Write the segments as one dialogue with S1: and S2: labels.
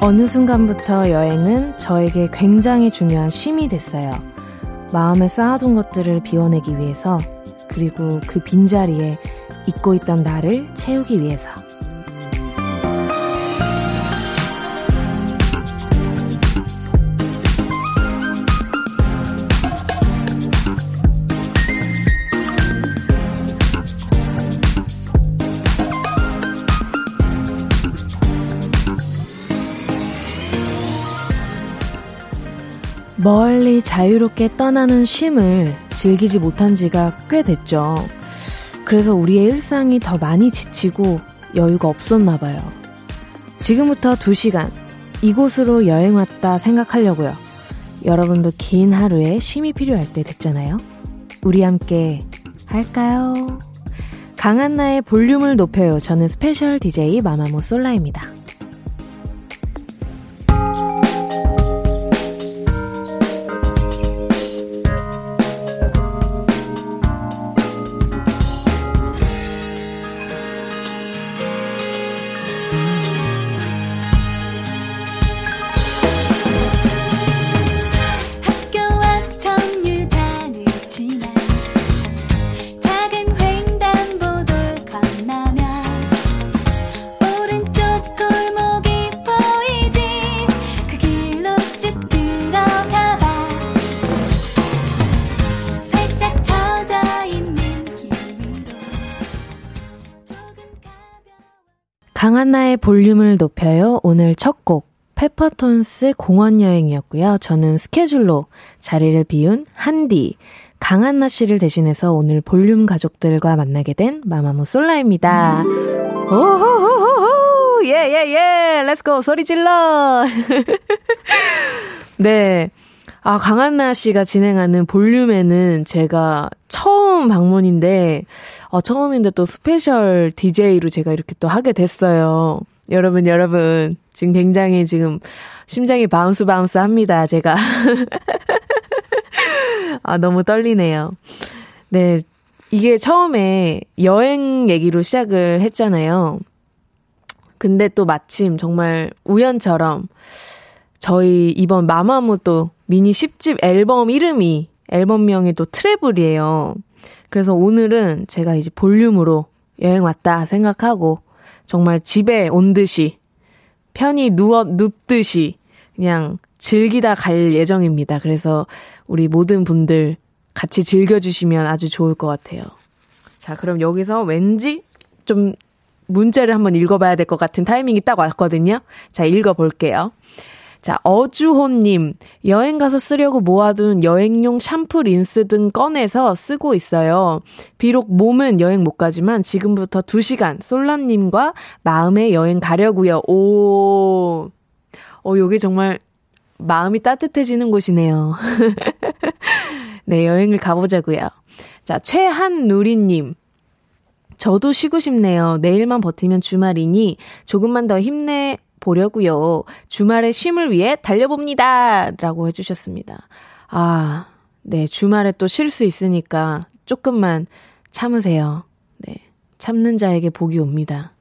S1: 어느 순간부터 여행은 저에게 굉장히 중요한 쉼이 됐어요. 마음에 쌓아둔 것들을 비워내기 위해서, 그리고 그 빈자리에 잊고 있던 나를 채우기 위해서. 자유롭게 떠나는 쉼을 즐기지 못한 지가 꽤 됐죠. 그래서 우리의 일상이 더 많이 지치고 여유가 없었나 봐요. 지금부터 2시간 이곳으로 여행 왔다 생각하려고요. 여러분도 긴 하루에 쉼이 필요할 때 됐잖아요. 우리 함께 할까요? 강한나의 볼륨을 높여요. 저는 special DJ 마마무 솔라입니다. 한나의 볼륨을 높여요. 오늘 첫 곡, 페퍼톤스 공원 여행이었고요. 저는 스케줄로 자리를 비운 한디, 강한나 씨를 대신해서 오늘 볼륨 가족들과 만나게 된 마마무 솔라입니다. 오호호호호! 예, 예, 예! Let's go! 소리 질러! 네. 아, 강한나 씨가 진행하는 볼륨에는 제가 처음 방문인데, 어, 처음인데 또 special DJ로 제가 이렇게 또 하게 됐어요. 여러분, 여러분. 지금 굉장히 지금 심장이 bounce bounce 합니다, 제가. 아, 너무 떨리네요. 네. 이게 처음에 여행 얘기로 시작을 했잖아요. 근데 또 마침 정말 우연처럼 저희 이번 마마무 또 미니 10집 앨범 이름이 앨범명이 또 Travel이에요. 그래서 오늘은 제가 이제 볼륨으로 여행 왔다 생각하고 정말 집에 온 듯이 편히 누워 눕듯이 그냥 즐기다 갈 예정입니다. 그래서 우리 모든 분들 같이 즐겨주시면 아주 좋을 것 같아요. 자, 그럼 여기서 왠지 좀 문자를 한번 읽어봐야 될 것 같은 타이밍이 딱 왔거든요. 자, 읽어볼게요. 자, 어주호님, 여행 가서 쓰려고 모아둔 여행용 샴푸, 린스 등 꺼내서 쓰고 있어요. 비록 몸은 여행 못 가지만 지금부터 2시간 솔라님과 마음의 여행 가려고요. 오, 어, 요게 정말 마음이 따뜻해지는 곳이네요. 네, 여행을 가보자고요. 자, 최한누리님. 저도 쉬고 싶네요. 내일만 버티면 주말이니 조금만 더 힘내 보려고요. 주말의 쉼을 위해 달려봅니다. 라고 해주셨습니다. 아, 네. 주말에 또 쉴 수 있으니까 조금만 참으세요. 네. 참는 자에게 복이 옵니다.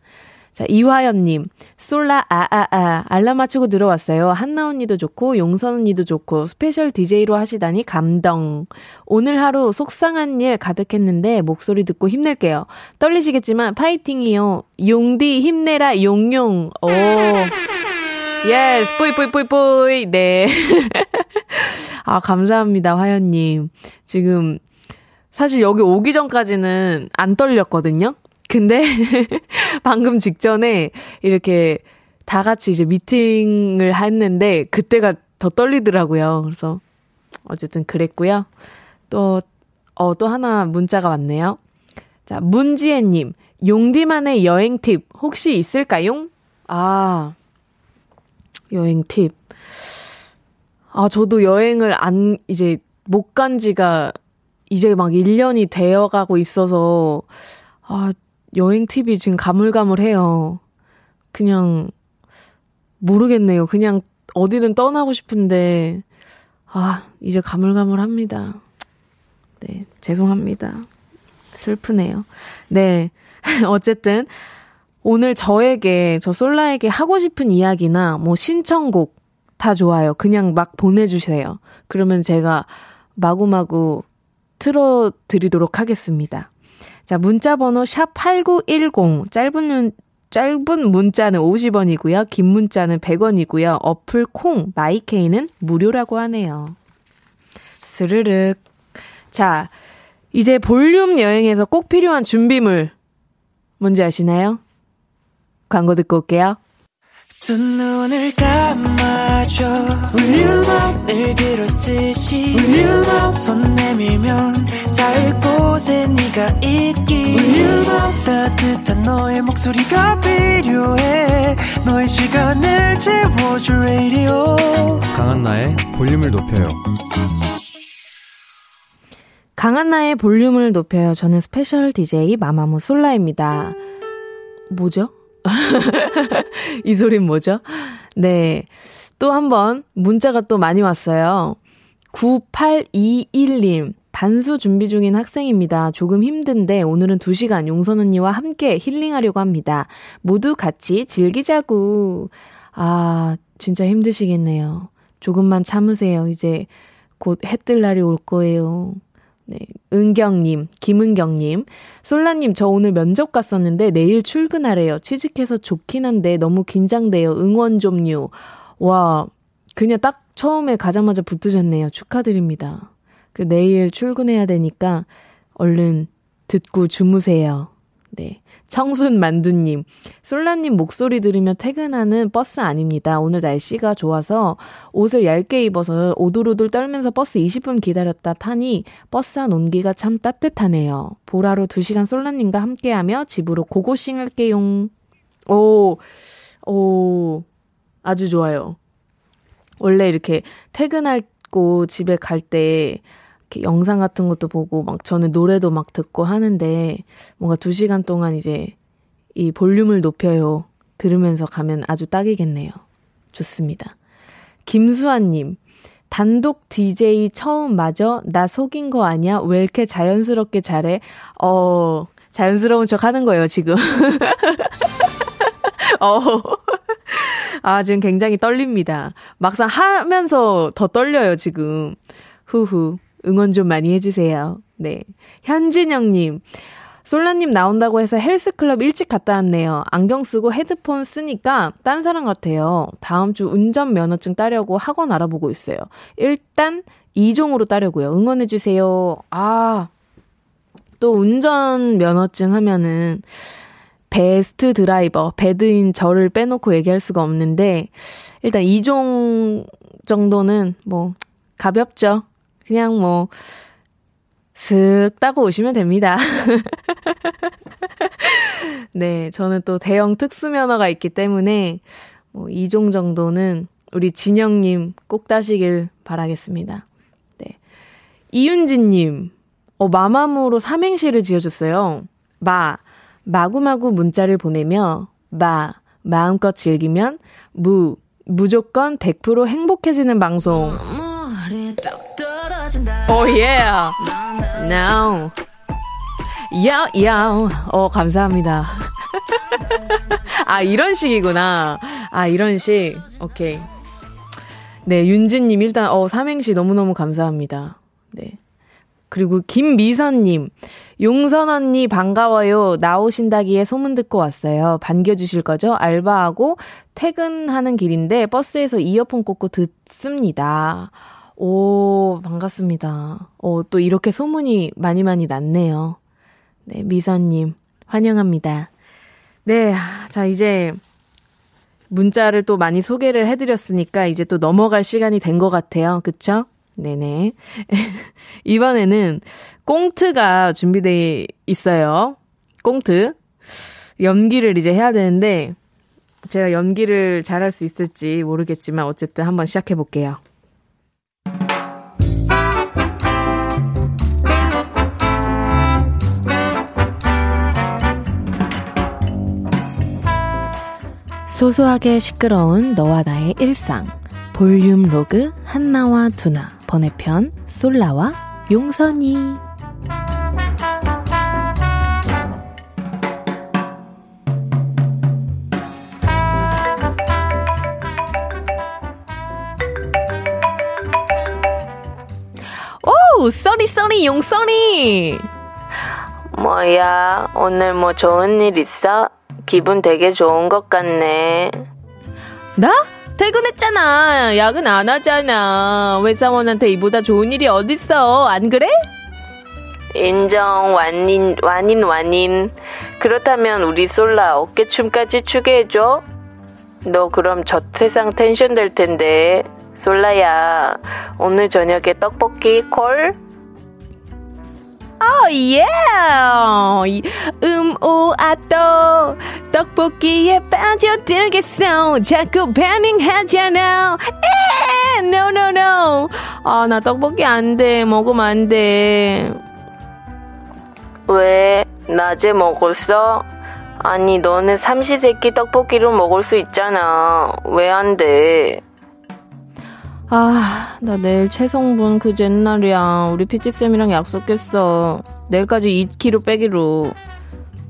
S1: 자, 이화연님, 솔라, 아, 아, 아, 알람 맞추고 들어왔어요. 한나 언니도 좋고, 용선 언니도 좋고, special DJ로 하시다니 감동. 오늘 하루 속상한 일 가득했는데, 목소리 듣고 힘낼게요. 떨리시겠지만, 파이팅이요. 용디, 힘내라, 용용. 오. yes, 뿌이, 뿌이, 뿌이, 뿌이. 네. 아, 감사합니다, 화연님. 지금, 사실 여기 오기 전까지는 안 떨렸거든요? 근데 방금 직전에 이렇게 다 같이 이제 미팅을 했는데 그때가 더 떨리더라고요. 그래서 어쨌든 그랬고요. 또, 어, 또 하나 문자가 왔네요. 자, 문지혜님, 용디만의 여행 팁 혹시 있을까요? 아, 여행 팁. 아, 저도 여행을 안, 이제 못 간 지가 이제 막 1년이 되어 가고 있어서, 아, 여행 팁이 지금 가물가물해요. 그냥 모르겠네요. 그냥 어디든 떠나고 싶은데 아, 이제 가물가물합니다. 네, 죄송합니다. 슬프네요. 네. 어쨌든 오늘 저에게 저 솔라에게 하고 싶은 이야기나 뭐 신청곡 다 좋아요. 그냥 막 보내주세요. 그러면 제가 마구마구 틀어드리도록 하겠습니다. 자, 문자 번호 샵 8910, 짧은, 짧은 문자는 50원이고요. 긴 문자는 100원이고요. 어플 콩, 마이케이는 무료라고 하네요. 스르륵. 자, 이제 볼륨 여행에서 꼭 필요한 준비물, 뭔지 아시나요? 광고 듣고 올게요. 두 눈을 감아줘. 울륨업 늘 그렇듯이 울륨업 손 내밀면 닿을 곳에 네가 있기. 울륨업 따뜻한 너의 목소리가 필요해. 너의 시간을 채워줄 radio. 강한나의 볼륨을 높여요. 강한나의 볼륨을 높여요. 저는 special DJ 마마무 솔라입니다. 뭐죠? 이 소린 뭐죠? 네. 또 한 번 문자가 또 많이 왔어요. 9821님. 반수 준비 중인 학생입니다. 조금 힘든데 오늘은 2시간 용선 언니와 함께 힐링하려고 합니다. 모두 같이 즐기자고. 아, 진짜 힘드시겠네요. 조금만 참으세요. 이제 곧 해 뜰 날이 올 거예요. 네. 은경님, 김은경님, 솔라님, 저 오늘 면접 갔었는데 내일 출근하래요. 취직해서 좋긴 한데 너무 긴장돼요. 응원 좀요. 와, 그냥 딱 처음에 가자마자 붙으셨네요. 축하드립니다. 그 내일 출근해야 되니까 얼른 듣고 주무세요. 네. 청순 만두님, 솔라님 목소리 들으며 퇴근하는 버스 안입니다. 오늘 날씨가 좋아서 옷을 얇게 입어서 오돌오돌 떨면서 버스 20분 기다렸다 타니 버스 안 온기가 참 따뜻하네요. 보라로 2시간 솔라님과 함께하며 집으로 고고싱 할게용. 오, 오, 아주 좋아요. 원래 이렇게 퇴근하고 집에 갈 때 이렇게 영상 같은 것도 보고 막 저는 노래도 막 듣고 하는데 뭔가 두 시간 동안 이제 이 볼륨을 높여요. 들으면서 가면 아주 딱이겠네요. 좋습니다. 김수아님, 단독 DJ 처음 맞아? 나 속인 거 아니야? 왜 이렇게 자연스럽게 잘해? 어, 자연스러운 척 하는 거예요, 지금. 어. 아, 지금 굉장히 떨립니다. 막상 하면서 더 떨려요, 지금. 후후. 응원 좀 많이 해주세요. 네. 현진영님. 솔라님 나온다고 해서 헬스클럽 일찍 갔다 왔네요. 안경 쓰고 헤드폰 쓰니까 딴 사람 같아요. 다음 주 운전 면허증 따려고 학원 알아보고 있어요. 일단 2종으로 따려고요. 응원해주세요. 아, 또 운전 면허증 하면은 베스트 드라이버, 배드인 저를 빼놓고 얘기할 수가 없는데, 일단 2종 정도는 뭐, 가볍죠. 그냥 뭐, 슥 따고 오시면 됩니다. 네, 저는 또 대형 특수면허가 있기 때문에, 뭐, 2종 정도는 우리 진영님 꼭 따시길 바라겠습니다. 네. 이윤진님, 어, 마마무로 삼행시를 지어줬어요. 마, 마구마구 문자를 보내며, 마, 마음껏 즐기면, 무, 무조건 100% 행복해지는 방송. 오, 예. Now. 야, 야. 어, 감사합니다. 아, 이런 식이구나. 아, 이런 식. 오케이. 네, 윤진님, 일단, 어, 삼행시 너무 너무 감사합니다. 네. 그리고 김미선님, 용선 언니 반가워요. 나오신다기에 소문 듣고 왔어요. 반겨주실 거죠? 알바하고 퇴근하는 길인데 버스에서 이어폰 꽂고 듣습니다. 오, 반갑습니다. 오, 또 이렇게 소문이 많이 많이 났네요. 네, 미선님, 환영합니다. 네, 자, 이제 문자를 또 많이 소개를 해드렸으니까 이제 또 넘어갈 시간이 된 것 같아요. 그쵸? 네네. 이번에는 꽁트가 준비돼 있어요. 꽁트. 연기를 이제 해야 되는데, 제가 연기를 잘할 수 있을지 모르겠지만, 어쨌든 한번 시작해 볼게요. 소소하게 시끄러운 너와 나의 일상. 볼륨 로그 한나와 두나. 번외편 솔라와 용선이. 오, 써니 써니 용써니.
S2: 뭐야, 오늘 뭐 좋은 일 있어? 기분 되게 좋은 것 같네.
S1: 나? 퇴근했잖아. 야근 안 하잖아. 회사원한테 이보다 좋은 일이 어딨어. 안 그래?
S2: 인정, 완인, 완인, 완인. 그렇다면 우리 솔라 어깨춤까지 추게 해줘? 너 그럼 저 세상 텐션 될 텐데. 솔라야, 오늘 저녁에 떡볶이 콜?
S1: 어, 예! 음, 오, 아, 또, 떡볶이에 빠져들겠어. 자꾸 패닝 하잖아. 에, no, no, no. 아, 나 떡볶이 안 돼. 먹으면 안 돼.
S2: 왜? 낮에 먹었어? 아니, 너는 삼시세끼 떡볶이로 먹을 수 있잖아. 왜 안 돼?
S1: 아, 나 내일 최성분 그 옛날이야. 우리 피치쌤이랑 약속했어. 내일까지 2kg 빼기로.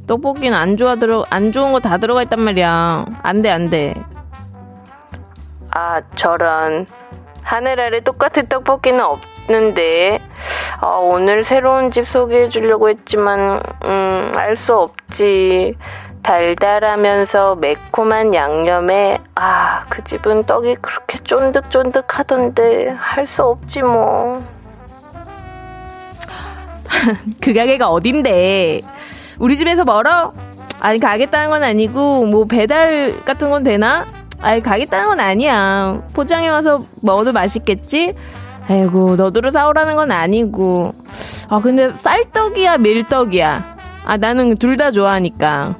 S1: 떡볶이는 안 좋아 들어, 안 좋은 거 다 들어가 있단 말이야. 안 돼, 안 돼.
S2: 아, 저런. 하늘 아래 똑같은 떡볶이는 없는데. 아, 오늘 새로운 집 소개해 주려고 했지만, 음, 알 수 없지. 달달하면서 매콤한 양념에 아 그 집은 떡이 그렇게 쫀득쫀득 하던데 할 수 없지 뭐.
S1: 그 가게가 어딘데? 우리 집에서 멀어? 아니 가겠다는 건 아니고 뭐 배달 같은 건 되나? 아니 가겠다는 건 아니야. 포장해 와서 먹어도 맛있겠지? 아이고 너도로 사오라는 건 아니고. 아 근데 쌀떡이야 밀떡이야. 아 나는 둘 다 좋아하니까.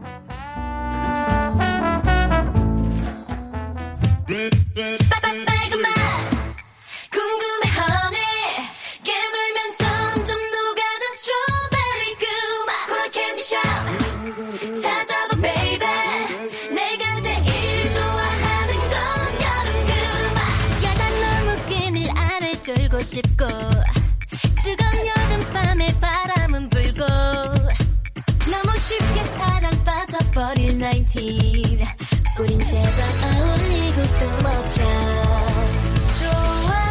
S1: 싶고 뜨거운 여름밤에 바람은 불고 너무 쉽게 사랑 빠져버릴 19 우린 제발 어울리고 또 먹자. 좋아.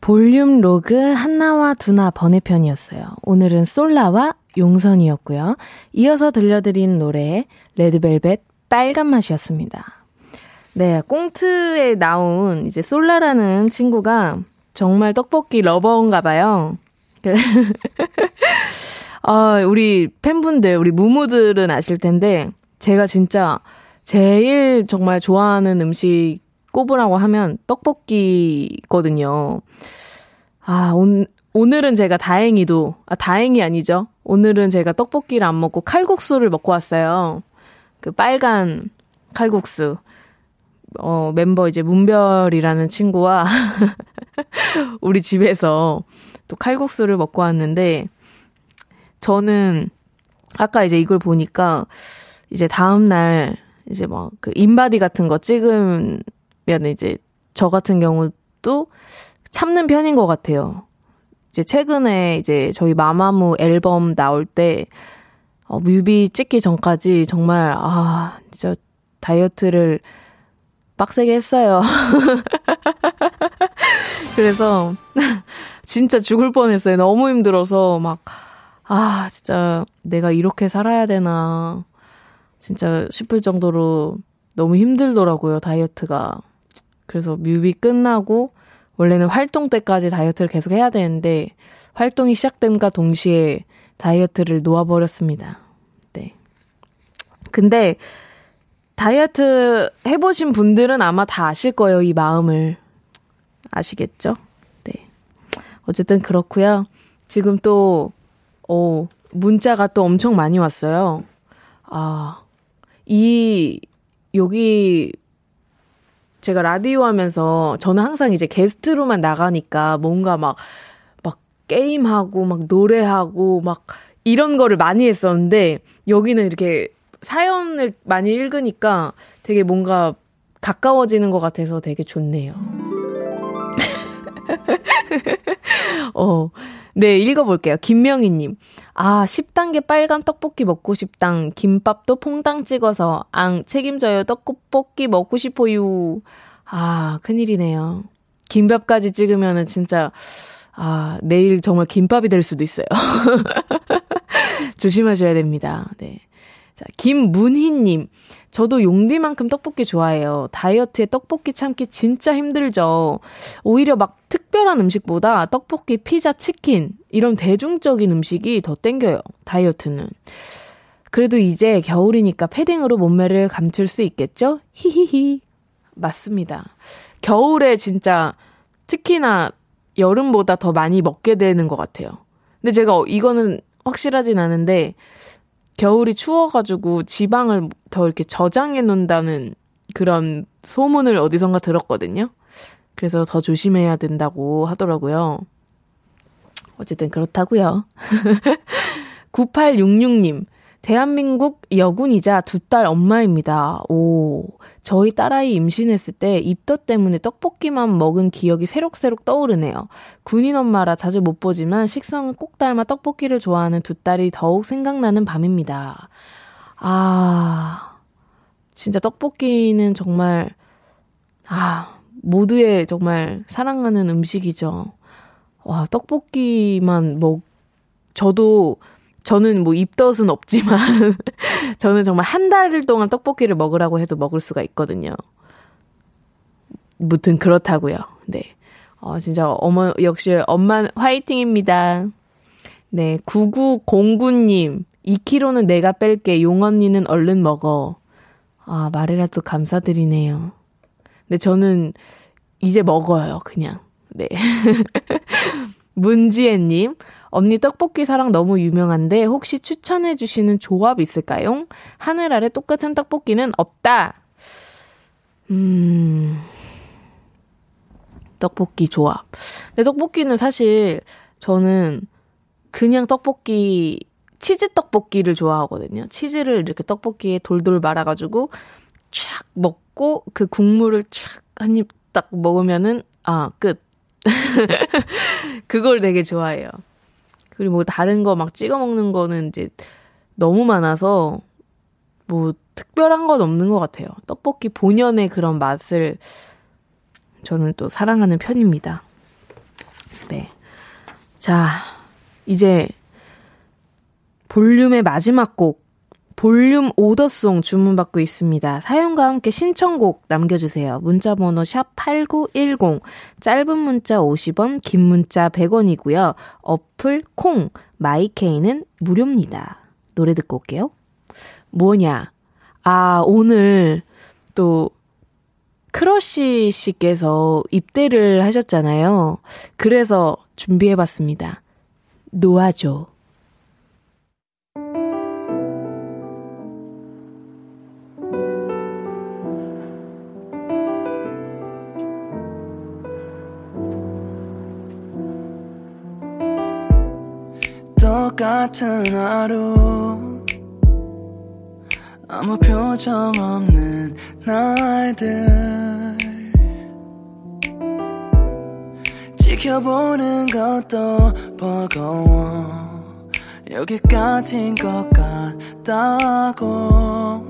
S1: 볼륨 로그 한나와 두나 번외편이었어요. 오늘은 솔라와 용선이었고요. 이어서 들려드린 노래 레드벨벳 빨간 맛이었습니다. 네, 꽁트에 나온 이제 솔라라는 친구가 정말 떡볶이 러버인가 봐요. 아, 우리 팬분들, 우리 무무들은 아실 텐데 제가 진짜 제일 정말 좋아하는 음식 꼽으라고 하면 떡볶이거든요. 아, 온, 오늘은 제가 다행히도, 아, 다행이 아니죠. 오늘은 제가 떡볶이를 안 먹고 칼국수를 먹고 왔어요. 그 빨간 칼국수. 어, 멤버 이제 문별이라는 친구와 우리 집에서 또 칼국수를 먹고 왔는데 저는 아까 이제 이걸 보니까 이제 다음날 이제 막 그 인바디 같은 거 찍으면 이제 저 같은 경우도 참는 편인 것 같아요. 이제 최근에 이제 저희 마마무 앨범 나올 때, 어, 뮤비 찍기 전까지 정말, 아, 진짜 다이어트를 빡세게 했어요. 그래서, 진짜 죽을 뻔 했어요. 너무 힘들어서, 막, 아, 진짜 내가 이렇게 살아야 되나. 진짜 싶을 정도로 너무 힘들더라고요, 다이어트가. 그래서 뮤비 끝나고, 원래는 활동 때까지 다이어트를 계속 해야 되는데 활동이 시작됨과 동시에 다이어트를 놓아버렸습니다. 네. 근데 다이어트 해보신 분들은 아마 다 아실 거예요, 이 마음을. 아시겠죠? 네. 어쨌든 그렇고요. 지금 또, 어, 문자가 또 엄청 많이 왔어요. 아, 이, 여기 제가 라디오 하면서 저는 항상 이제 게스트로만 나가니까 뭔가 막, 막 게임하고 막 노래하고 막 이런 거를 많이 했었는데 여기는 이렇게 사연을 많이 읽으니까 되게 뭔가 가까워지는 것 같아서 되게 좋네요. 어, 네, 읽어볼게요. 김명희님. 아, 10단계 빨간 떡볶이 먹고 싶당. 김밥도 퐁당 찍어서. 앙, 책임져요. 떡볶이 먹고 싶어요. 아, 큰일이네요. 김밥까지 찍으면은 진짜, 아, 내일 정말 김밥이 될 수도 있어요. 조심하셔야 됩니다. 네. 자, 김문희님. 저도 용디만큼 떡볶이 좋아해요. 다이어트에 떡볶이 참기 진짜 힘들죠. 오히려 막 특 별한 음식보다 떡볶이, 피자, 치킨 이런 대중적인 음식이 더 땡겨요. 다이어트는. 그래도 이제 겨울이니까 패딩으로 몸매를 감출 수 있겠죠? 히히히. 맞습니다. 겨울에 진짜 특히나 여름보다 더 많이 먹게 되는 것 같아요. 근데 제가 이거는 확실하진 않은데 겨울이 추워가지고 지방을 더 이렇게 저장해 놓는다는 그런 소문을 어디선가 들었거든요. 그래서 더 조심해야 된다고 하더라고요. 어쨌든 그렇다고요. 9866님. 대한민국 여군이자 두 딸 엄마입니다. 오, 저희 딸아이 임신했을 때 입덧 때문에 떡볶이만 먹은 기억이 새록새록 떠오르네요. 군인 엄마라 자주 못 보지만 식성은 꼭 닮아 떡볶이를 좋아하는 두 딸이 더욱 생각나는 밤입니다. 아, 진짜 떡볶이는 정말, 아, 모두의 정말 사랑하는 음식이죠. 와, 떡볶이만 먹, 저도 저는 뭐 입덧은 없지만 저는 정말 한 달 동안 떡볶이를 먹으라고 해도 먹을 수가 있거든요. 무튼 그렇다고요. 네. 어, 진짜 어머 역시 엄마 화이팅입니다. 네. 9909님. 2kg는 내가 뺄게. 용 언니는 얼른 먹어. 아, 말이라도 감사드리네요. 근데 저는 이제 먹어요, 그냥. 네. 문지혜님, 언니 떡볶이 사랑 너무 유명한데 혹시 추천해 주시는 조합 있을까요? 하늘 아래 똑같은 떡볶이는 없다. 음. 떡볶이 조합. 근데 떡볶이는 사실 저는 그냥 떡볶이 치즈 떡볶이를 좋아하거든요. 치즈를 이렇게 떡볶이에 돌돌 말아가지고 촥 먹고 그 국물을 촥 한 입 딱 먹으면은 아 끝. 그걸 되게 좋아해요. 그리고 뭐 다른 거 막 찍어 먹는 거는 이제 너무 많아서 뭐 특별한 건 없는 것 같아요. 떡볶이 본연의 그런 맛을 저는 또 사랑하는 편입니다. 네. 자, 이제 볼륨의 마지막 곡 볼륨 오더송 주문받고 있습니다. 사연과 함께 신청곡 남겨주세요. 문자번호 샵 8910, 짧은 문자 50원, 긴 문자 100원이고요. 어플 콩, 마이케이는 무료입니다. 노래 듣고 올게요. 뭐냐? 아, 오늘 또 크러쉬 씨께서 입대를 하셨잖아요. 그래서 준비해봤습니다. 놓아줘. 똑같은 하루. 아무 표정 없는 날들. 지켜보는 것도 버거워. 여기까지인 것 같다고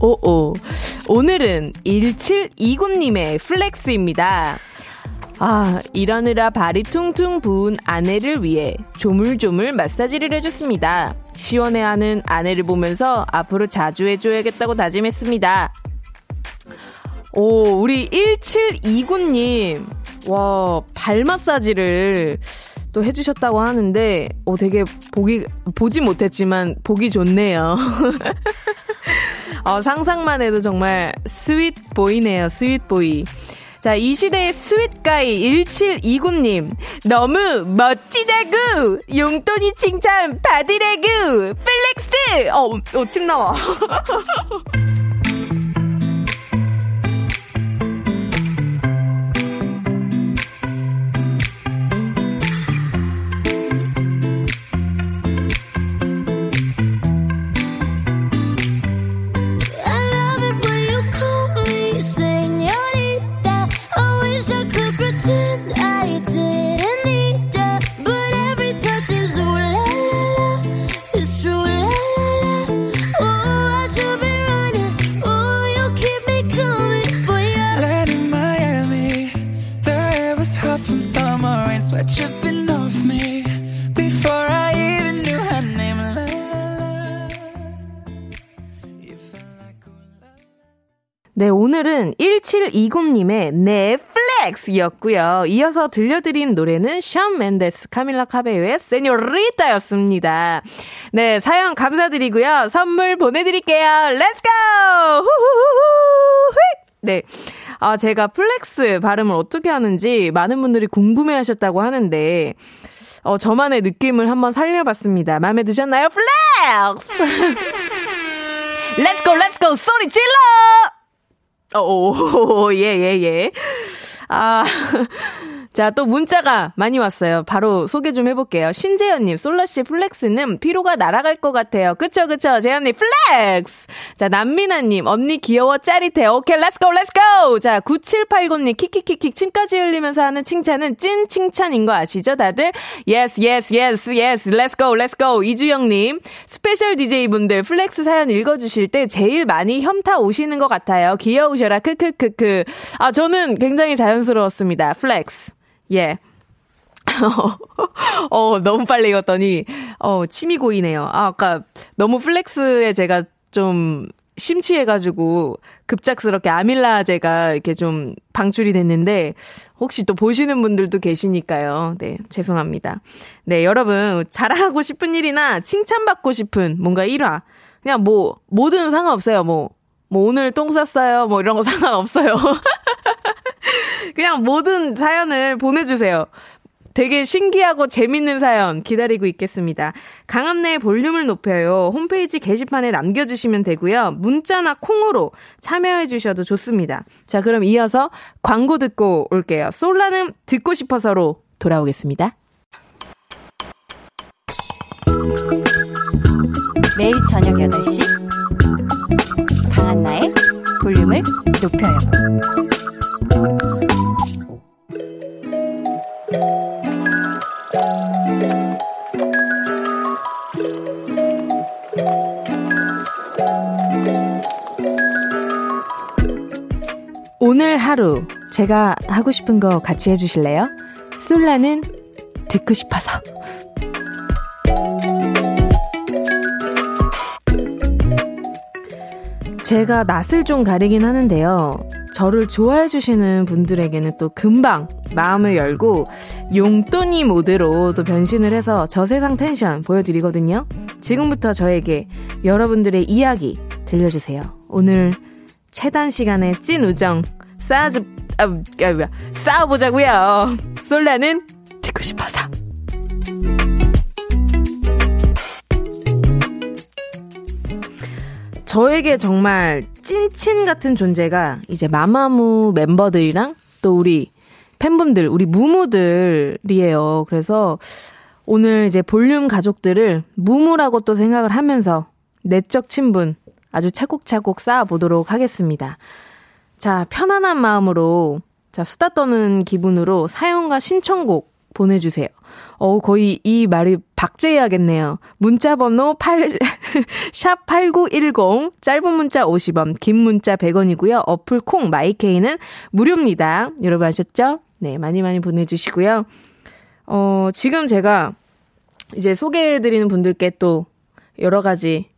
S1: 오오. 오늘은 1729님의 flex입니다. 아, 일하느라 발이 퉁퉁 부은 아내를 위해 조물조물 마사지를 해줬습니다. 시원해하는 아내를 보면서 앞으로 자주 해줘야겠다고 다짐했습니다. 오, 우리 1729님. 와, 발 마사지를 또 해주셨다고 하는데, 오, 되게 보기, 보지 못했지만 보기 좋네요. 어, 상상만 해도 정말 sweet boy네요, sweet boy. 자, 이 시대의 sweet guy 1729님. 너무 멋지다구! 용디의 칭찬 받으래구! flex! 어, 어, 침 나와. 오늘은 1720님의 네, flex였고요. 이어서 들려드린 노래는 숀 멘데스 카밀라 카베요의 Señorita였습니다. 네, 사연 감사드리고요. 선물 보내드릴게요. let's go! 네. 아, 제가 flex 발음을 어떻게 하는지 많은 분들이 궁금해 하셨다고 하는데, 어, 저만의 느낌을 한번 살려봤습니다. 마음에 드셨나요? flex! let's go, let's go! 소리 질러! 오, 예, 예, 예. 아, 자, 또 문자가 많이 왔어요. 바로 소개 좀 해볼게요. 신재현님, 솔라씨 flex는 피로가 날아갈 것 같아요. 그쵸, 그쵸. 재현님, flex! 자, 남미나님, 언니 귀여워, 짜릿해. 오케이, let's go, let's go! 자, 9780님, 키키키키, 침까지 흘리면서 하는 칭찬은 찐 칭찬인 거 아시죠, 다들? yes, yes, yes, yes, let's go, let's go! 이주영님, special DJ분들 flex 사연 읽어주실 때 제일 많이 현타 오시는 것 같아요. 귀여우셔라, 크크크크. 아, 저는 굉장히 자연스러웠습니다. flex. 예. 어, 너무 빨리 읽었더니, 어, 침이 고이네요. 아, 아까 너무 flex에 제가 좀 심취해가지고 급작스럽게 아밀라제가 이렇게 좀 방출이 됐는데, 혹시 또 보시는 분들도 계시니까요. 네, 죄송합니다. 네, 여러분, 자랑하고 싶은 일이나 칭찬받고 싶은 뭔가 일화. 그냥 뭐, 뭐든 상관없어요. 뭐, 뭐 오늘 똥 쌌어요. 뭐 이런 거 상관없어요. 그냥 모든 사연을 보내주세요. 되게 신기하고 재밌는 사연 기다리고 있겠습니다. 강한내의 볼륨을 높여요. 홈페이지 게시판에 남겨주시면 되고요. 문자나 콩으로 참여해 주셔도 좋습니다. 자, 그럼 이어서 광고 듣고 올게요. 솔라는 듣고 싶어서로 돌아오겠습니다.
S3: 매일 저녁 8시 강한나의 볼륨을 높여요.
S1: 오늘 하루 제가 하고 싶은 거 같이 해주실래요? 솔라는 듣고 싶어서. 제가 낯을 좀 가리긴 하는데요. 저를 좋아해 주시는 분들에게는 또 금방 마음을 열고 용돈이 모드로 또 변신을 해서 저세상 텐션 보여드리거든요. 지금부터 저에게 여러분들의 이야기 들려주세요. 오늘 최단 시간에 찐 우정 쌓아주, 아, 아, 쌓아보자고요. 솔라는 듣고 싶어서. 저에게 정말 찐친 같은 존재가 이제 마마무 멤버들이랑 또 우리 팬분들, 우리 무무들이에요. 그래서 오늘 이제 볼륨 가족들을 무무라고 또 생각을 하면서 내적 친분 아주 차곡차곡 쌓아보도록 하겠습니다. 자, 편안한 마음으로, 자, 수다 떠는 기분으로 사연과 신청곡 보내주세요. 어, 거의 이 말이 박제해야겠네요. 문자번호 8, 샵8910, 짧은 문자 50원, 긴 문자 100원이고요. 어플 콩, 마이케이는 무료입니다. 여러분 아셨죠? 네, 많이 많이 보내주시고요. 어, 지금 제가 이제 소개해드리는 분들께 또 여러 가지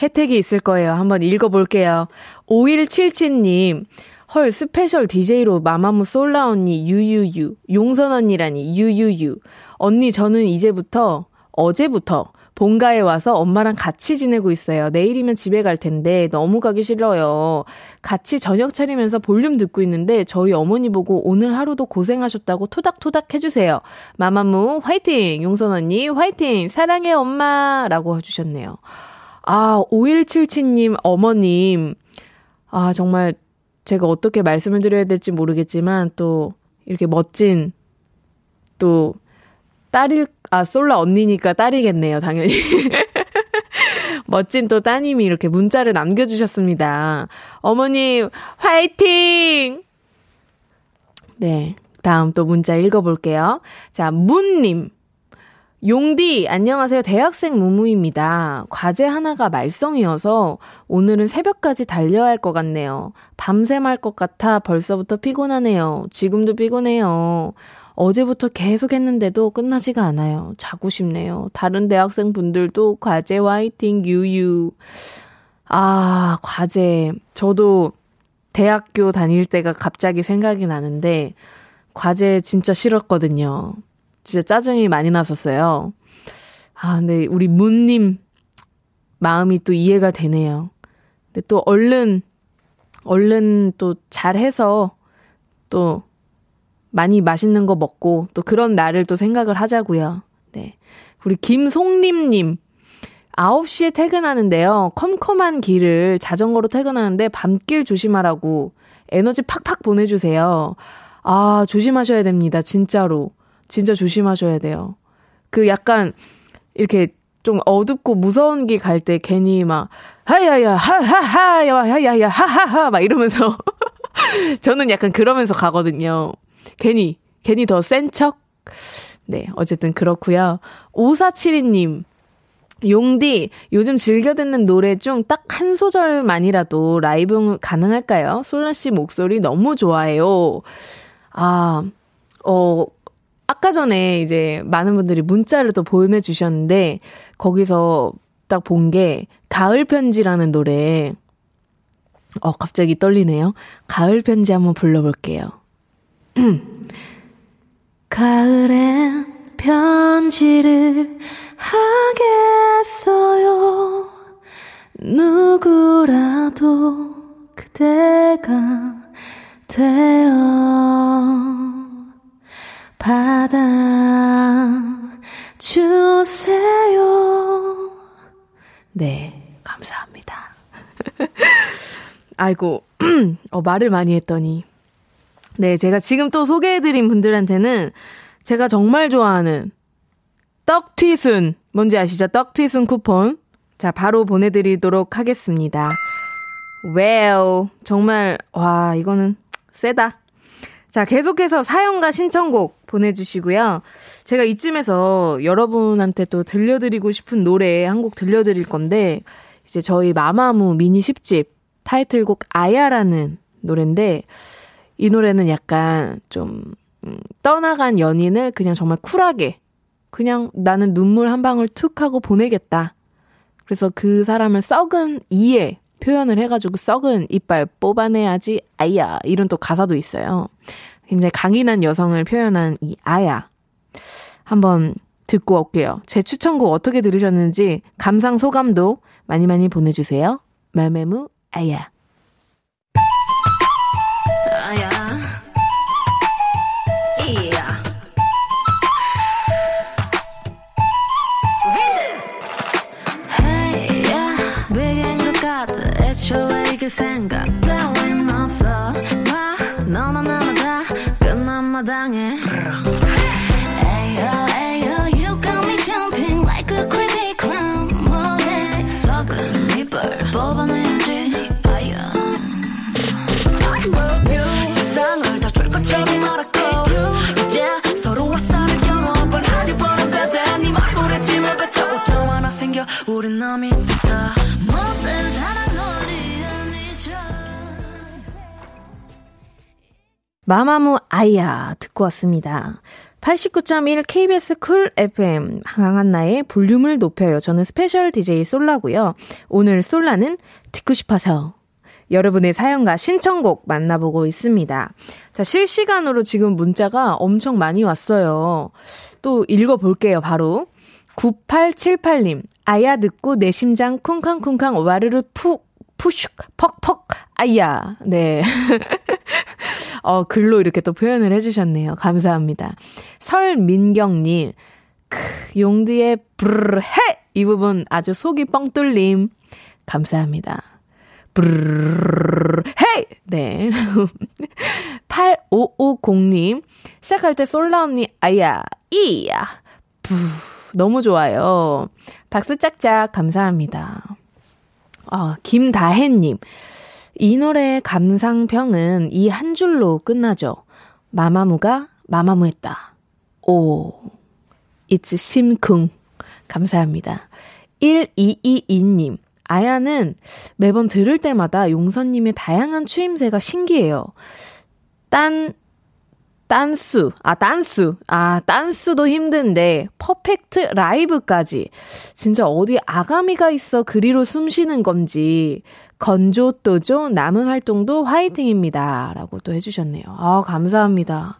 S1: 혜택이 있을 거예요. 한번 읽어볼게요. 5177님, 헐, special DJ로 마마무 솔라 언니, 유유유, 용선 언니라니, 유유유. 언니, 저는 이제부터, 어제부터, 본가에 와서 엄마랑 같이 지내고 있어요. 내일이면 집에 갈 텐데 너무 가기 싫어요. 같이 저녁 차리면서 볼륨 듣고 있는데 저희 어머니 보고 오늘 하루도 고생하셨다고 토닥토닥 해주세요. 마마무 화이팅! 용선 언니 화이팅! 사랑해 엄마! 라고 해주셨네요. 아, 5177님 어머님. 아, 정말 제가 어떻게 말씀을 드려야 될지 모르겠지만 또 이렇게 멋진 또 딸일, 아, 솔라 언니니까 딸이겠네요, 당연히. 멋진 또 따님이 이렇게 문자를 남겨주셨습니다. 어머님, 화이팅! 네. 다음 또 문자 읽어볼게요. 자, 문님. 용디, 안녕하세요. 대학생 무무입니다. 과제 하나가 말썽이어서 오늘은 새벽까지 달려야 할 것 같네요. 밤샘 할 것 같아 벌써부터 피곤하네요. 지금도 피곤해요. 어제부터 계속 했는데도 끝나지가 않아요. 자고 싶네요. 다른 대학생 분들도 과제 화이팅, 유유. 아, 과제. 저도 대학교 다닐 때가 갑자기 생각이 나는데, 과제 진짜 싫었거든요. 진짜 짜증이 많이 났었어요. 아, 근데 우리 문님 마음이 또 이해가 되네요. 근데 또 얼른, 얼른 또 잘해서 또 많이 맛있는 거 먹고 또 그런 날을 또 생각을 하자고요. 네. 우리 김송림님. 9시에 퇴근하는데요. 컴컴한 길을 자전거로 퇴근하는데 밤길 조심하라고 에너지 팍팍 보내주세요. 아, 조심하셔야 됩니다. 진짜로. 진짜 조심하셔야 돼요. 그 약간 이렇게 좀 어둡고 무서운 길 갈 때 괜히 막 하야야 하하하 야야야 하하하 막 이러면서 저는 약간 그러면서 가거든요. 괜히 괜히 더 센 척. 네, 어쨌든 그렇고요. 5472님 용디, 요즘 즐겨 듣는 노래 중 딱 한 소절만이라도 라이브 가능할까요? 솔라 씨 목소리 너무 좋아해요. 아, 어, 아까 전에 이제 많은 분들이 문자를 또 보내주셨는데, 거기서 딱 본 게, 가을 편지라는 노래. 어, 갑자기 떨리네요. 가을 편지 한번 불러볼게요. 가을엔 편지를 하겠어요. 누구라도 그대가 되어 받아 주세요. 네, 감사합니다. 아이고, 어, 말을 많이 했더니. 네, 제가 지금 또 소개해드린 분들한테는 제가 정말 좋아하는 떡튀순, 뭔지 아시죠? 떡튀순 쿠폰. 자, 바로 보내드리도록 하겠습니다. well, 정말, 와, 이거는 세다. 자, 계속해서 사연과 신청곡 보내주시고요. 제가 이쯤에서 여러분한테 또 들려드리고 싶은 노래 한 곡 들려드릴 건데, 이제 저희 마마무 미니 10집 타이틀곡 아야라는 노래인데, 이 노래는 약간 좀, 음, 떠나간 연인을 그냥 정말 쿨하게, 그냥 나는 눈물 한 방울 툭 하고 보내겠다. 그래서 그 사람을 썩은 이에 표현을 해가지고 썩은 이빨 뽑아내야지, 아야. 이런 또 가사도 있어요. 굉장히 강인한 여성을 표현한 이 아야. 한번 듣고 올게요. 제 추천곡 어떻게 들으셨는지 감상 소감도 많이 많이 보내주세요. 아야. 아야. 마마무 아야 듣고 왔습니다. 89.1 KBS Cool FM 강한나의 볼륨을 높여요. 저는 special DJ 솔라고요. 오늘 솔라는 듣고 싶어서 여러분의 사연과 신청곡 만나보고 있습니다. 자, 실시간으로 지금 문자가 엄청 많이 왔어요. 또 읽어볼게요, 바로. 9878님, 아야 듣고 내 심장 쿵쾅쿵쾅 와르르 푹, 푸슉, 퍽퍽, 아야. 네. 어, 글로 이렇게 또 표현을 해주셨네요. 감사합니다. 설민경님, 크, 용드의 브르르 해! 이 부분 아주 속이 뻥 뚫림. 감사합니다. 브르르 헤이! 네. 8550님, 시작할 때 솔라 언니, 아야, 이야, 부. 너무 좋아요. 박수 짝짝 감사합니다. 아, 김다혜님. 이 노래의 감상평은 이 한 줄로 끝나죠. 마마무가 마마무했다. 오, it's 심쿵. 감사합니다. 1222님. 아야는 매번 들을 때마다 용선님의 다양한 추임새가 신기해요. 딴, 딴수, 아, 딴수, 아, 딴수도 힘든데, 퍼펙트 라이브까지. 진짜 어디 아가미가 있어 그리로 숨 쉬는 건지, 건조 또조 남은 활동도 화이팅입니다. 라고 또 해주셨네요. 아, 감사합니다.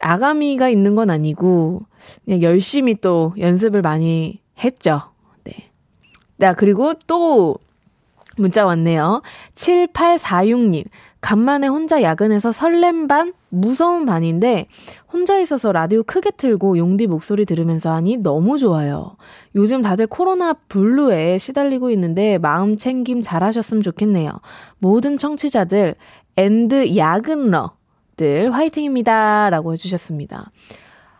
S1: 아가미가 있는 건 아니고, 그냥 열심히 또 연습을 많이 했죠. 네, 그리고 또 문자 왔네요. 7846님. 간만에 혼자 야근해서 설렘 반, 무서운 반인데 혼자 있어서 라디오 크게 틀고 용디 목소리 들으면서 하니 너무 좋아요. 요즘 다들 코로나 블루에 시달리고 있는데 마음 챙김 잘하셨으면 좋겠네요. 모든 청취자들 and 야근러들 화이팅입니다. 라고 해주셨습니다.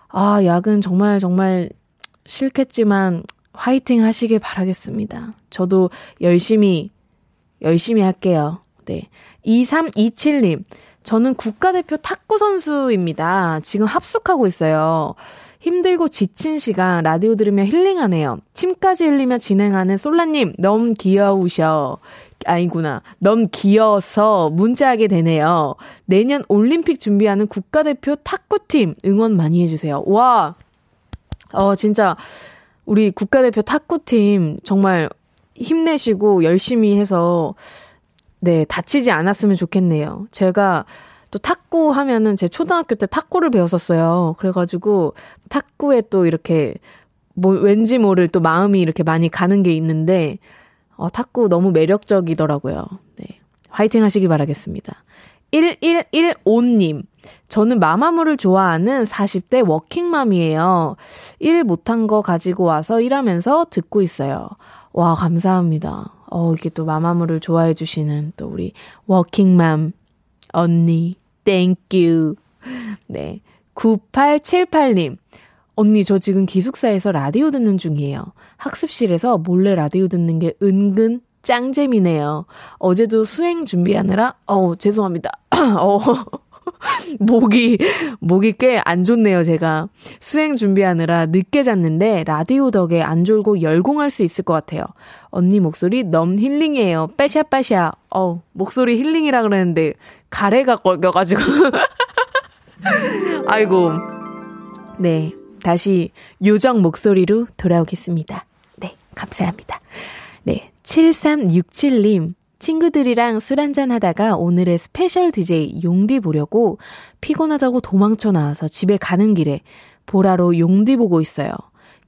S1: 아, 야근 정말 정말 싫겠지만 화이팅 하시길 바라겠습니다. 저도 열심히, 열심히 할게요. 네. 2327님, 저는 국가대표 탁구 선수입니다. 지금 합숙하고 있어요. 힘들고 지친 시간 라디오 들으며 힐링하네요. 침까지 흘리며 진행하는 솔라님, 너무 귀여우셔. 아니구나. 너무 귀여워서 문자하게 되네요. 내년 올림픽 준비하는 국가대표 탁구팀 응원 많이 해주세요. 와, 어, 진짜 우리 국가대표 탁구팀 정말 힘내시고 열심히 해서 네, 다치지 않았으면 좋겠네요. 제가 또 탁구 하면은 제 초등학교 때 탁구를 배웠었어요. 그래가지고 탁구에 또 이렇게 뭐 왠지 모를 또 마음이 이렇게 많이 가는 게 있는데 어, 탁구 너무 매력적이더라고요. 네. 화이팅 하시기 바라겠습니다. 1115님. 저는 마마무를 좋아하는 40대 워킹맘이에요. 일 못한 거 가지고 와서 일하면서 듣고 있어요. 와, 감사합니다. 어, 이게 또 마마무를 좋아해 주시는 또 우리 워킹맘 언니, thank you. 네. 9878님. 언니, 저 지금 기숙사에서 라디오 듣는 중이에요. 학습실에서 몰래 라디오 듣는 게 은근 짱잼이네요. 어제도 수행 준비하느라, 어 죄송합니다. 어, 목이, 목이 꽤 안 좋네요, 제가. 수행 준비하느라 늦게 잤는데, 라디오 덕에 안 졸고 열공할 수 있을 것 같아요. 언니 목소리 넘 힐링이에요. 빠샤빠샤. 어, 목소리 힐링이라 그랬는데, 가래가 껴가지고. 아이고. 네. 다시 요정 목소리로 돌아오겠습니다. 네. 감사합니다. 네. 7367님, 친구들이랑 술 한잔 하다가 오늘의 special DJ 용디 보려고 피곤하다고 도망쳐 나와서 집에 가는 길에 보라로 용디 보고 있어요.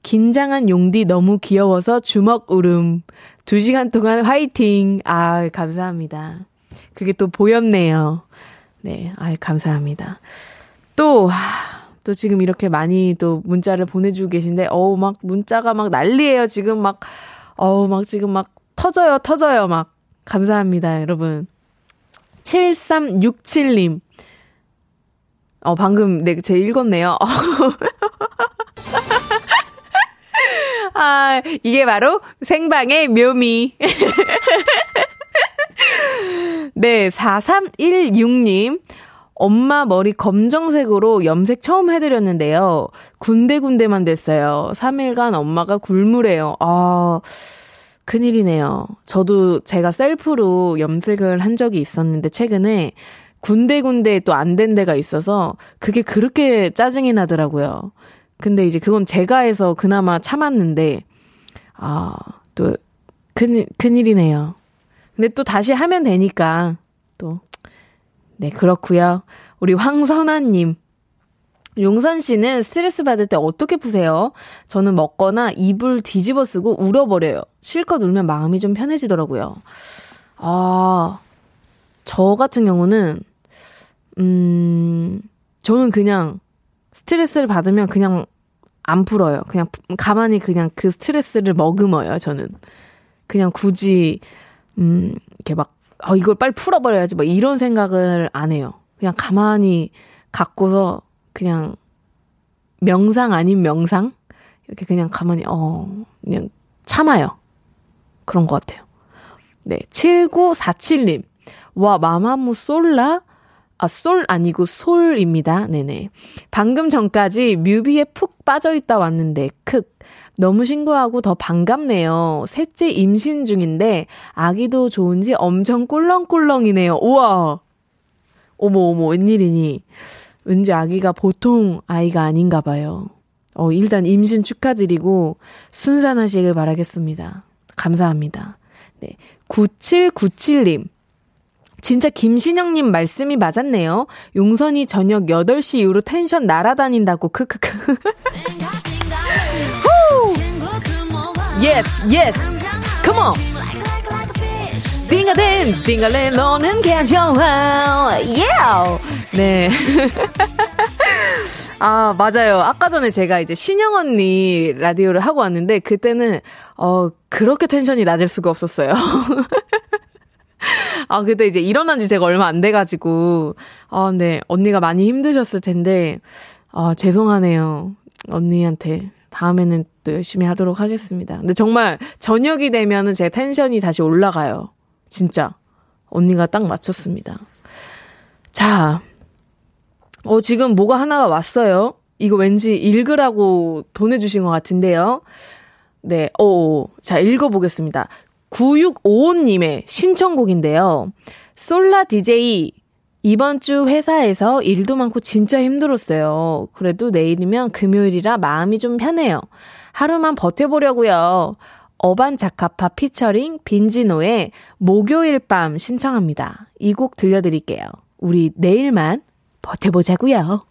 S1: 긴장한 용디 너무 귀여워서 주먹 울음. 두 시간 동안 화이팅. 아, 감사합니다. 그게 또 보였네요. 네, 아, 감사합니다. 또, 또 지금 이렇게 많이 또 문자를 보내주고 계신데, 어우, 막 문자가 막 난리예요. 지금 막, 어우, 막 지금 막 터져요, 터져요, 막. 감사합니다, 여러분. 7367님. 어, 방금, 네, 제 읽었네요. 아, 이게 바로 생방의 묘미. 네, 4316님. 엄마 머리 검정색으로 염색 처음 해드렸는데요. 군데군데만 됐어요. 3일간 엄마가 굴무래요. 아, 큰일이네요. 저도 제가 셀프로 염색을 한 적이 있었는데 최근에 군데군데 또 안 된 데가 있어서 그게 그렇게 짜증이 나더라고요. 근데 이제 그건 제가 해서 그나마 참았는데 아, 또 큰, 큰일이네요. 근데 또 다시 하면 되니까 또 네, 그렇고요. 우리 황선아 님. 용선 씨는 스트레스 받을 때 어떻게 푸세요? 저는 먹거나 입을 뒤집어 쓰고 울어버려요. 실컷 울면 마음이 좀 편해지더라고요. 아, 저 같은 경우는, 음, 저는 그냥 스트레스를 받으면 그냥 안 풀어요. 그냥 가만히 그냥 그 스트레스를 머금어요, 저는. 그냥 굳이, 음, 이렇게 막, 어, 이걸 빨리 풀어버려야지, 뭐 이런 생각을 안 해요. 그냥 가만히 갖고서 그냥 명상 아닌 명상? 이렇게 그냥 가만히, 어, 그냥 참아요. 그런 것 같아요. 네. 7947님. 와, 마마무 솔라? 아, 솔 아니고 솔입니다. 네네. 방금 전까지 뮤비에 푹 빠져있다 왔는데, 크. 너무 신고하고 더 반갑네요. 셋째 임신 중인데, 아기도 좋은지 엄청 꿀렁꿀렁이네요. 우와! 어머, 어머, 웬일이니. 왠지 아기가 보통 아이가 아닌가 봐요. 어, 일단 임신 축하드리고 순산하시길 바라겠습니다. 감사합니다. 네. 9797님. 진짜 김신영님 말씀이 맞았네요. 용선이 저녁 8시 이후로 텐션 날아다닌다고, 크크크. yes, yes. Come on. 띵가댄, 띵가렌, 너는 괜찮아. Yeah! 네. 아, 맞아요. 아까 전에 제가 이제 신영 언니 라디오를 하고 왔는데, 그때는, 어, 그렇게 텐션이 낮을 수가 없었어요. 아, 그때 이제 일어난 지 제가 얼마 안 돼가지고, 아, 네. 언니가 많이 힘드셨을 텐데, 아, 죄송하네요. 언니한테. 다음에는 또 열심히 하도록 하겠습니다. 근데 정말 저녁이 되면은 제 텐션이 다시 올라가요. 진짜. 언니가 딱 맞췄습니다. 자. 어, 지금 뭐가 하나가 왔어요. 이거 왠지 읽으라고 보내주신 것 같은데요. 네, 오, 자, 읽어보겠습니다. 9655님의 신청곡인데요. 솔라 DJ, 이번 주 회사에서 일도 많고 진짜 힘들었어요. 그래도 내일이면 금요일이라 마음이 좀 편해요. 하루만 버텨보려고요. 어반자카파 피처링 빈지노의 목요일 밤 신청합니다. 이 곡 들려드릴게요. 우리 내일만 버텨보자고요.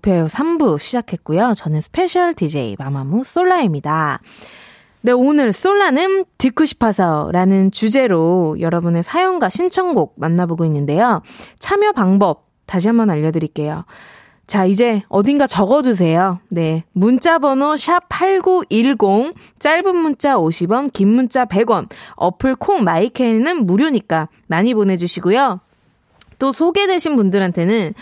S4: 높여요
S1: 3부 시작했고요. 저는 special DJ 마마무 솔라입니다. 네, 오늘 솔라는 듣고 싶어서 라는 주제로 여러분의 사연과 신청곡 만나보고 있는데요. 참여 방법 다시 한번 알려드릴게요. 자, 이제 어딘가 적어두세요. 네. 문자 번호 샵8910, 짧은 문자 50원, 긴 문자 100원, 어플 콩 마이케이는 무료니까 많이 보내주시고요. 또 소개되신 분들한테는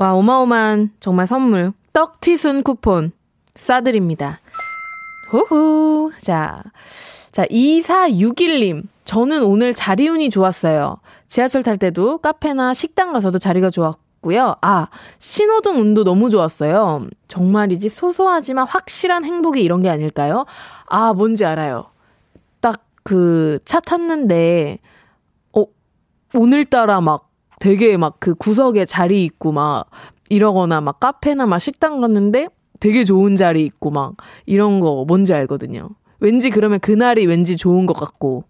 S1: 와 어마어마한 정말 선물 떡 튀순 쿠폰 쏴드립니다. 호호 자, 자 2461님 저는 오늘 자리 운이 좋았어요. 지하철 탈 때도 카페나 식당 가서도 자리가 좋았 좋았고요. 아, 신호등 운도 너무 좋았어요. 정말이지 소소하지만 확실한 행복이 이런 게 아닐까요? 아, 뭔지 알아요. 딱 그 차 탔는데, 어, 오늘따라 막 되게 막 그 구석에 자리 있고 막 이러거나 막 카페나 막 식당 갔는데 되게 좋은 자리 있고 막 이런 거 뭔지 알거든요. 왠지 그러면 그날이 왠지 좋은 것 같고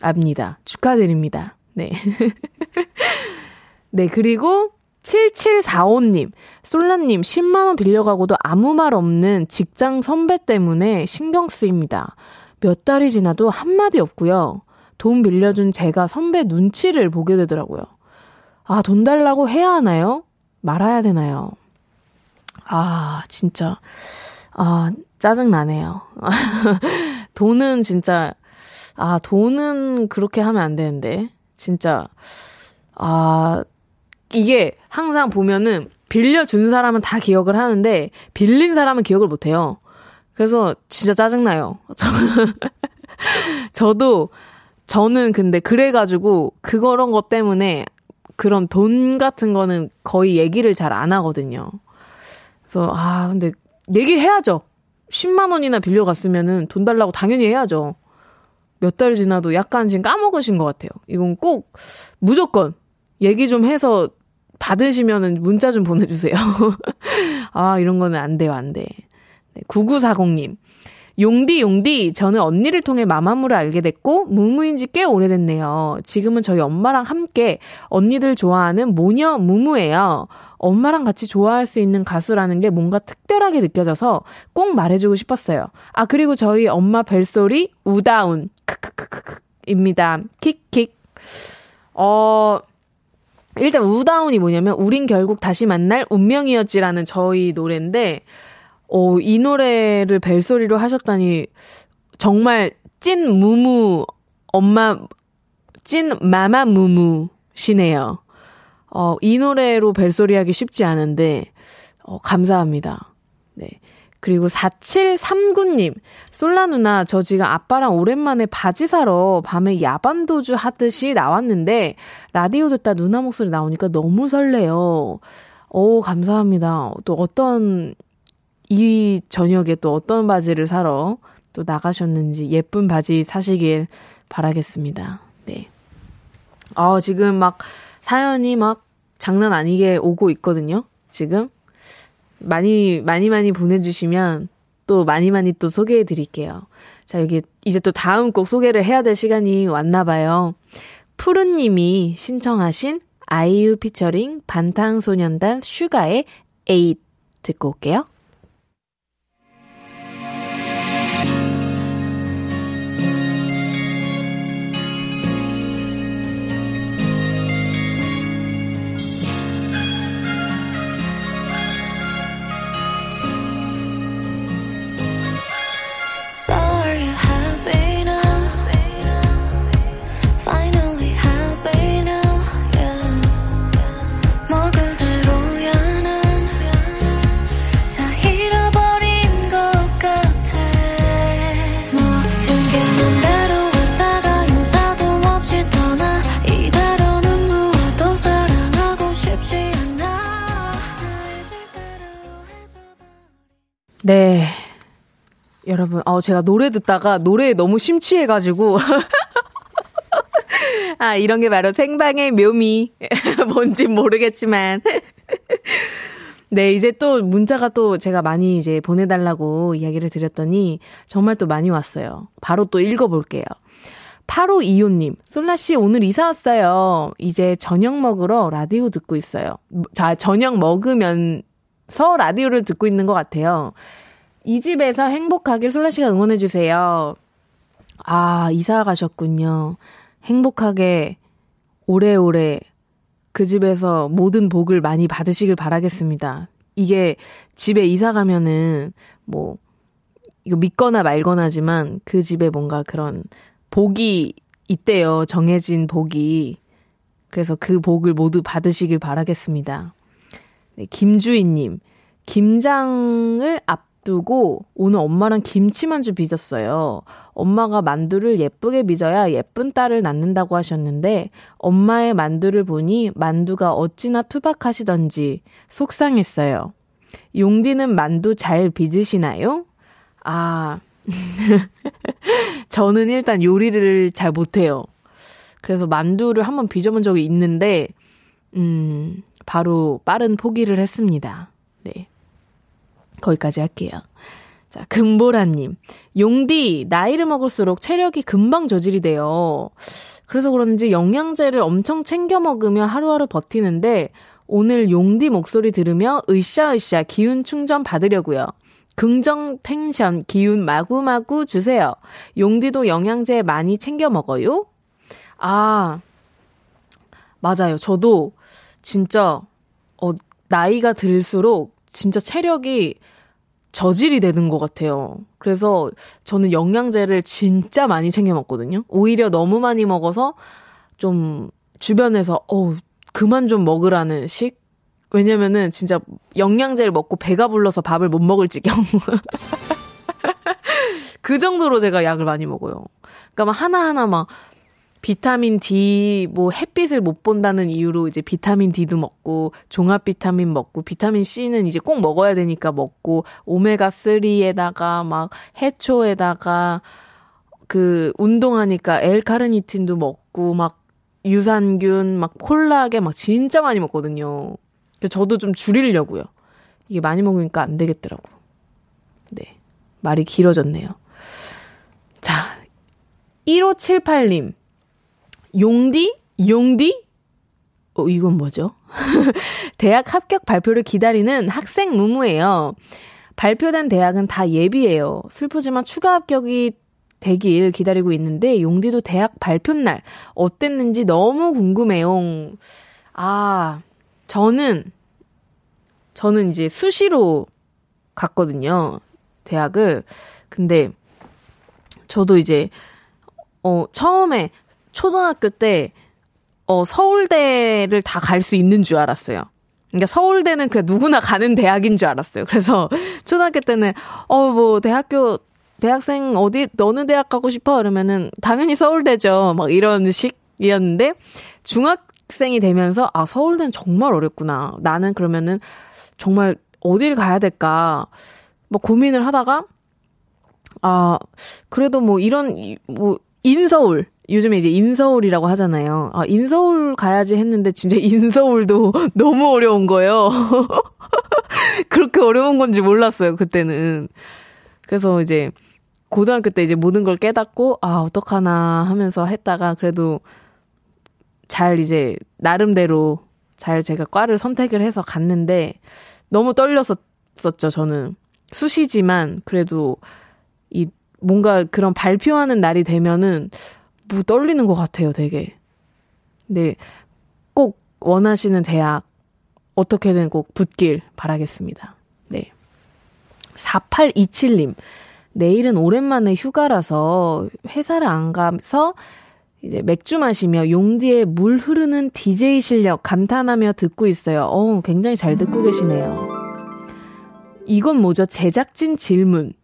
S1: 압니다. 축하드립니다. 네. 네, 그리고 7745님, 솔라님 10만원 빌려가고도 아무 말 없는 직장 선배 때문에 신경 쓰입니다. 몇 달이 지나도 한마디 없고요. 돈 빌려준 제가 선배 눈치를 보게 되더라고요. 아, 돈 달라고 해야 하나요? 말아야 되나요? 아, 진짜. 아, 짜증나네요. 돈은 진짜, 아, 돈은 그렇게 하면 안 되는데. 진짜, 아, 이게 항상 보면은 빌려준 사람은 다 기억을 하는데, 빌린 사람은 기억을 못 해요. 그래서 진짜 짜증나요. 저도, 저는 근데 그래가지고, 그런 것 때문에 그런 돈 같은 거는 거의 얘기를 잘 안 하거든요. 그래서, 아, 근데 얘기해야죠. 10만 원이나 빌려갔으면은 돈 달라고 당연히 해야죠. 몇 달 지나도 약간 지금 까먹으신 것 같아요. 이건 꼭 무조건 얘기 좀 해서 받으시면은 문자 좀 보내주세요. 아, 이런 거는 안 돼요, 안 돼. 네, 9940님. 용디, 용디, 저는 언니를 통해 마마무를 알게 됐고, 무무인 지 꽤 오래됐네요. 지금은 저희 엄마랑 함께 언니들 좋아하는 모녀 무무예요. 엄마랑 같이 좋아할 수 있는 가수라는 게 뭔가 특별하게 느껴져서 꼭 말해주고 싶었어요. 아, 그리고 저희 엄마 벨소리, 우다운, 크크크크크, 입니다. 킥킥. 어, 일단 우다운이 뭐냐면, 우린 결국 다시 만날 운명이었지라는 저희 노래인데, 어, 이 노래를 벨소리로 하셨다니 정말 찐 무무 엄마 찐 마마 무무시네요. 어, 이 노래로 벨소리 하기 쉽지 않은데 어, 감사합니다. 네. 그리고 4739님, 솔라 누나, 저 지금 아빠랑 오랜만에 바지 사러 밤에 야반도주 하듯이 나왔는데, 라디오 듣다 누나 목소리 나오니까 너무 설레요. 오, 감사합니다. 또 어떤 이 저녁에 또 어떤 바지를 사러 또 나가셨는지 예쁜 바지 사시길 바라겠습니다. 네. 어, 지금 막 사연이 막 장난 아니게 오고 있거든요. 지금. 많이, 많이 많이 보내주시면 또 많이 많이 또 소개해 드릴게요. 자, 여기 이제 또 다음 곡 소개를 해야 될 시간이 왔나 봐요. 푸른님이 신청하신 아이유 피처링 반탕소년단 슈가의 에잇 듣고 올게요. 네. 여러분, 어, 제가 노래 듣다가 노래에 너무 심취해가지고. 아, 이런 게 바로 생방의 묘미. 뭔지 모르겠지만. 네, 이제 또 문자가 또 제가 많이 이제 보내달라고 이야기를 드렸더니 정말 또 많이 왔어요. 바로 또 읽어볼게요. 8525님, 솔라씨 오늘 이사 왔어요. 이제 저녁 먹으러 라디오 듣고 있어요. 자, 저녁 먹으면 서 라디오를 듣고 있는 것 같아요. 이 집에서 행복하길 솔라 씨가 응원해 주세요. 아, 이사 가셨군요. 행복하게 오래오래 그 집에서 모든 복을 많이 받으시길 바라겠습니다. 이게 집에 이사 가면은 뭐 이거 믿거나 말거나지만 그 집에 뭔가 그런 복이 있대요. 정해진 복이. 그래서 그 복을 모두 받으시길 바라겠습니다. 네, 김주희님, 김장을 앞, 앞두고 오늘 엄마랑 김치만두 빚었어요. 엄마가 만두를 예쁘게 빚어야 예쁜 딸을 낳는다고 하셨는데 엄마의 만두를 보니 만두가 어찌나 투박하시던지 속상했어요. 용디는 만두 잘 빚으시나요? 아, 저는 일단 요리를 잘 못해요. 그래서 만두를 한번 빚어본 적이 있는데, 음, 바로 빠른 포기를 했습니다. 네. 거기까지 할게요. 자, 금보라님. 용디, 나이를 먹을수록 체력이 금방 저질이 돼요. 그래서 그런지 영양제를 엄청 챙겨 먹으며 하루하루 버티는데, 오늘 용디 목소리 들으며 으쌰으쌰 기운 충전 받으려고요. 긍정 텐션, 기운 마구마구 주세요. 용디도 영양제 많이 챙겨 먹어요? 아, 맞아요. 저도 진짜, 어, 나이가 들수록 진짜 체력이 저질이 되는 것 같아요. 그래서 저는 영양제를 진짜 많이 챙겨 먹거든요. 오히려 너무 많이 먹어서 좀 주변에서, 어 그만 좀 먹으라는 식? 왜냐면은 진짜 영양제를 먹고 배가 불러서 밥을 못 먹을 지경. 그 정도로 제가 약을 많이 먹어요. 그러니까 막 하나하나 막 비타민 D 뭐 햇빛을 못 본다는 이유로 이제 비타민 D도 먹고 종합 비타민 먹고 비타민 C는 이제 꼭 먹어야 되니까 먹고 오메가 3에다가 막 해초에다가 그 운동하니까 엘카르니틴도 먹고 막 유산균 막 콜라겐 막 진짜 많이 먹거든요. 저도 좀 줄이려고요. 이게 많이 먹으니까 안 되겠더라고. 네. 말이 길어졌네요. 자, 1578님. 용디? 용디? 어, 이건 뭐죠? 대학 합격 발표를 기다리는 학생 무무예요. 발표된 대학은 다 예비예요. 슬프지만 추가 합격이 되길 기다리고 있는데 용디도 대학 발표 날 어땠는지 너무 궁금해요. 아, 저는 저는 이제 수시로 갔거든요. 대학을. 근데 저도 이제 어 처음에 초등학교 때 어, 서울대를 다 갈 수 있는 줄 알았어요. 그러니까 서울대는 그 누구나 가는 대학인 줄 알았어요. 그래서 초등학교 때는 어 뭐 대학교 대학생 어디 어느 대학 가고 싶어 그러면은 당연히 서울대죠. 막 이런 식이었는데 중학생이 되면서 아 서울대는 정말 어렵구나. 나는 그러면은 정말 어디를 가야 될까 뭐 고민을 하다가 아 그래도 뭐 이런 뭐 인서울 요즘에 이제 인서울이라고 하잖아요. 아, 인서울 가야지 했는데 진짜 인서울도 너무 어려운 거예요. 그렇게 어려운 건지 몰랐어요, 그때는. 그래서 이제 고등학교 때 이제 모든 걸 깨닫고 아, 어떡하나 하면서 했다가 그래도 잘 이제 나름대로 잘 제가 과를 선택을 해서 갔는데 너무 떨렸었죠, 저는. 수시지만 그래도 이 뭔가 그런 발표하는 날이 되면은 뭐 떨리는 것 같아요, 되게. 네. 꼭 원하시는 대학 어떻게든 꼭 붙길 바라겠습니다. 네. 4827님. 내일은 오랜만에 휴가라서 회사를 안 가서 이제 맥주 마시며 용디의 물 흐르는 DJ 실력 감탄하며 듣고 있어요. 어, 굉장히 잘 듣고 계시네요. 이건 뭐죠? 제작진 질문.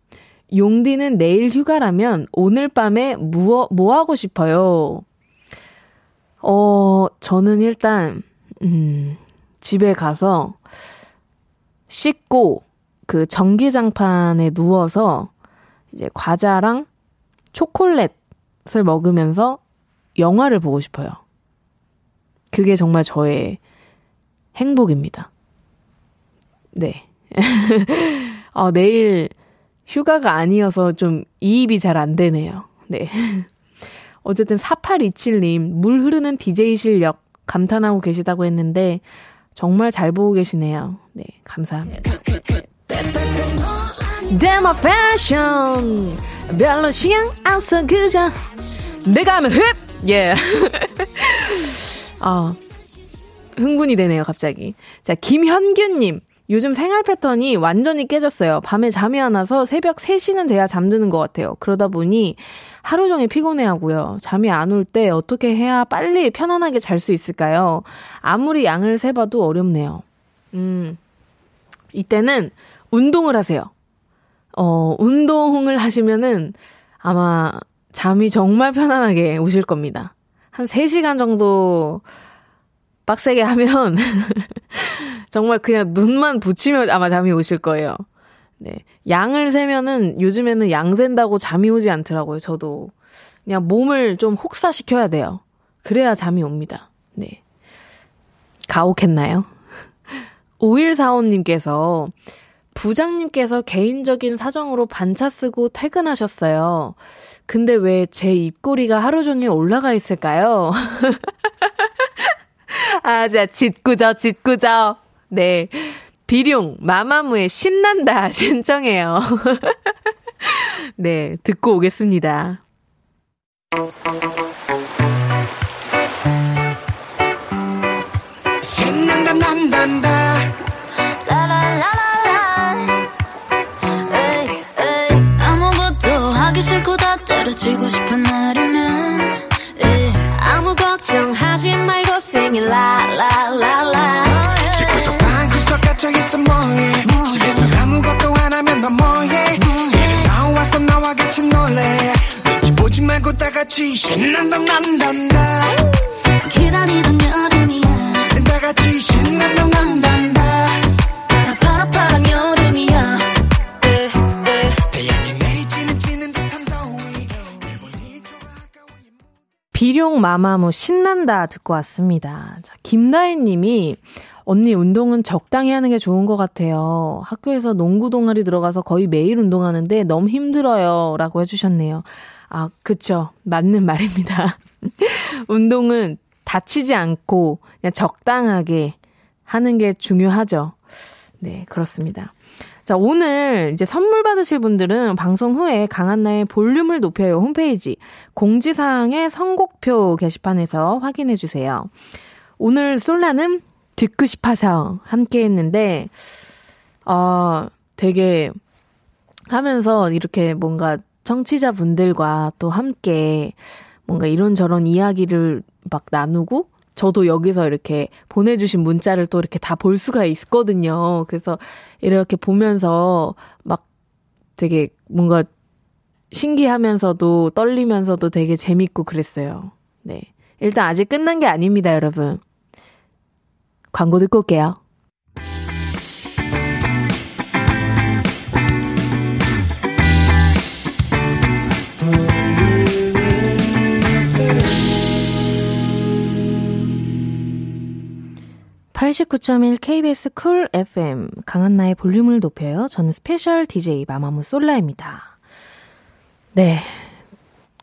S1: 용디는 내일 휴가라면 오늘 밤에 뭐, 뭐 하고 싶어요? 어, 저는 일단, 음, 집에 가서 씻고 그 전기장판에 누워서 이제 과자랑 초콜릿을 먹으면서 영화를 보고 싶어요. 그게 정말 저의 행복입니다. 네. 어, 내일 휴가가 아니어서 좀 이입이 잘 안 되네요. 네. 어쨌든 4827님, 물 흐르는 DJ 실력 감탄하고 계시다고 했는데, 정말 잘 보고 계시네요. 네, 감사합니다. 데마 패션 별로 시향 안써 그저 내가 하면 흡! 예. 아, 흥분이 되네요, 갑자기. 자, 김현규님. 요즘 생활 패턴이 완전히 깨졌어요. 밤에 잠이 안 와서 새벽 3시는 돼야 잠드는 것 같아요. 그러다 보니 하루 종일 피곤해 하고요. 잠이 안 올 때 어떻게 해야 빨리 편안하게 잘 수 있을까요? 아무리 양을 세봐도 어렵네요. 음, 이때는 운동을 하세요. 어, 운동을 하시면은 아마 잠이 정말 편안하게 오실 겁니다. 한 3시간 정도 빡세게 하면 정말 그냥 눈만 붙이면 아마 잠이 오실 거예요. 네. 양을 세면은 요즘에는 양 센다고 잠이 오지 않더라고요. 저도 그냥 몸을 좀 혹사시켜야 돼요. 그래야 잠이 옵니다. 네. 가혹했나요? 5145님께서 부장님께서 개인적인 사정으로 반차 쓰고 퇴근하셨어요. 근데 왜 제 입꼬리가 하루 종일 올라가 있을까요? 아, 자, 짓궂어, 짓궂어. 네. 비룡, 마마무의 신난다 신청해요. 네, 듣고 오겠습니다.
S5: 신난다 난난다
S4: 아무것도 하기 싫고 다 때려치고 싶은 날이면 에이.
S6: 아무 걱정하지 말고 sing it la la la la
S5: 집구석 방구석 뭐해. 집에서 아무것도 안 하면 너 뭐해. 이리 나와서 나와 같이 놀래. 눈치 보지 말고 다 같이 신난다 난단다.
S4: 기다리던 여름이야.
S5: 다 같이 신난다 난단다.
S6: 파라파라파란 여름이야.
S5: 태양이 내리지는 지는 듯한 더위.
S1: 비룡 마마무 신난다 듣고 왔습니다. 자, 김다인 님이 언니 운동은 적당히 하는 게 좋은 것 같아요. 학교에서 농구 동아리 들어가서 거의 매일 운동하는데 너무 힘들어요. 라고 해주셨네요. 아, 그쵸. 맞는 말입니다. 운동은 다치지 않고 그냥 적당하게 하는 게 중요하죠. 네, 그렇습니다. 자, 오늘 이제 선물 받으실 분들은 방송 후에 강한나의 볼륨을 높여요 홈페이지 공지사항의 선곡표 게시판에서 확인해 주세요. 오늘 솔라는 듣고 싶어서 함께 했는데, 어, 되게 하면서 이렇게 뭔가 청취자분들과 또 함께 뭔가 이런저런 이야기를 막 나누고 저도 여기서 이렇게 보내주신 문자를 또 이렇게 다 볼 수가 있거든요. 그래서 이렇게 보면서 막 되게 뭔가 신기하면서도 떨리면서도 되게 재밌고 그랬어요. 네. 일단 아직 끝난 게 아닙니다, 여러분. 광고 듣고 올게요. (89.1) KBS 쿨 FM 강한나의 볼륨을 높여요. 저는 special DJ 마마무 솔라입니다. 네.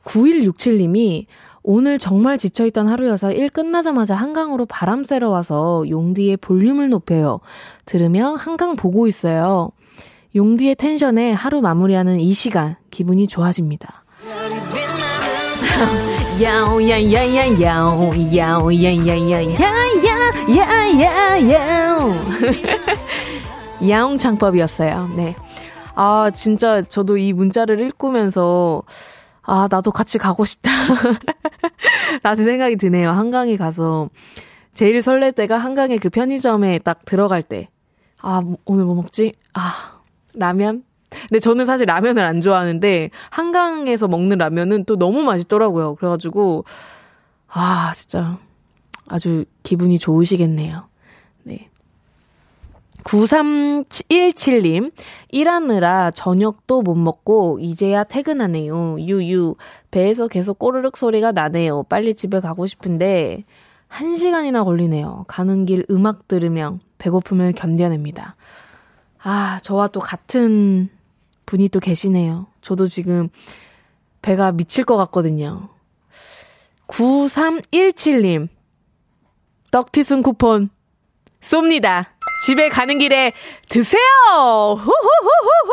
S1: 9167님이 오늘 정말 지쳐있던 하루여서 일 끝나자마자 한강으로 바람 쐬러 와서 용디의 볼륨을 높여요. 들으며 한강 보고 있어요. 용디의 텐션에 하루 마무리하는 이 시간 기분이 좋아집니다. 야오야야야야오 야오야야야야야야야야오 야옹 창법이었어요. 네. 아, 진짜 저도 이 문자를 읽으면서 아, 나도 같이 가고 싶다. 라는 생각이 드네요. 한강에 가서. 제일 설렐 때가 한강에 그 편의점에 딱 들어갈 때. 아, 오늘 뭐 먹지? 아, 라면? 근데 저는 사실 라면을 안 좋아하는데, 한강에서 먹는 라면은 또 너무 맛있더라고요. 그래가지고, 아, 진짜. 아주 기분이 좋으시겠네요. 네. 9317님, 일하느라 저녁도 못 먹고 이제야 퇴근하네요. 유유, 배에서 계속 꼬르륵 소리가 나네요. 빨리 집에 가고 싶은데, 한 시간이나 걸리네요. 가는 길 음악 들으며 배고픔을 견뎌냅니다. 아, 저와 또 같은 분이 또 계시네요. 저도 지금 배가 미칠 것 같거든요. 9317님, 떡티순 쿠폰 쏩니다. 집에 가는 길에 드세요! 후후후후후!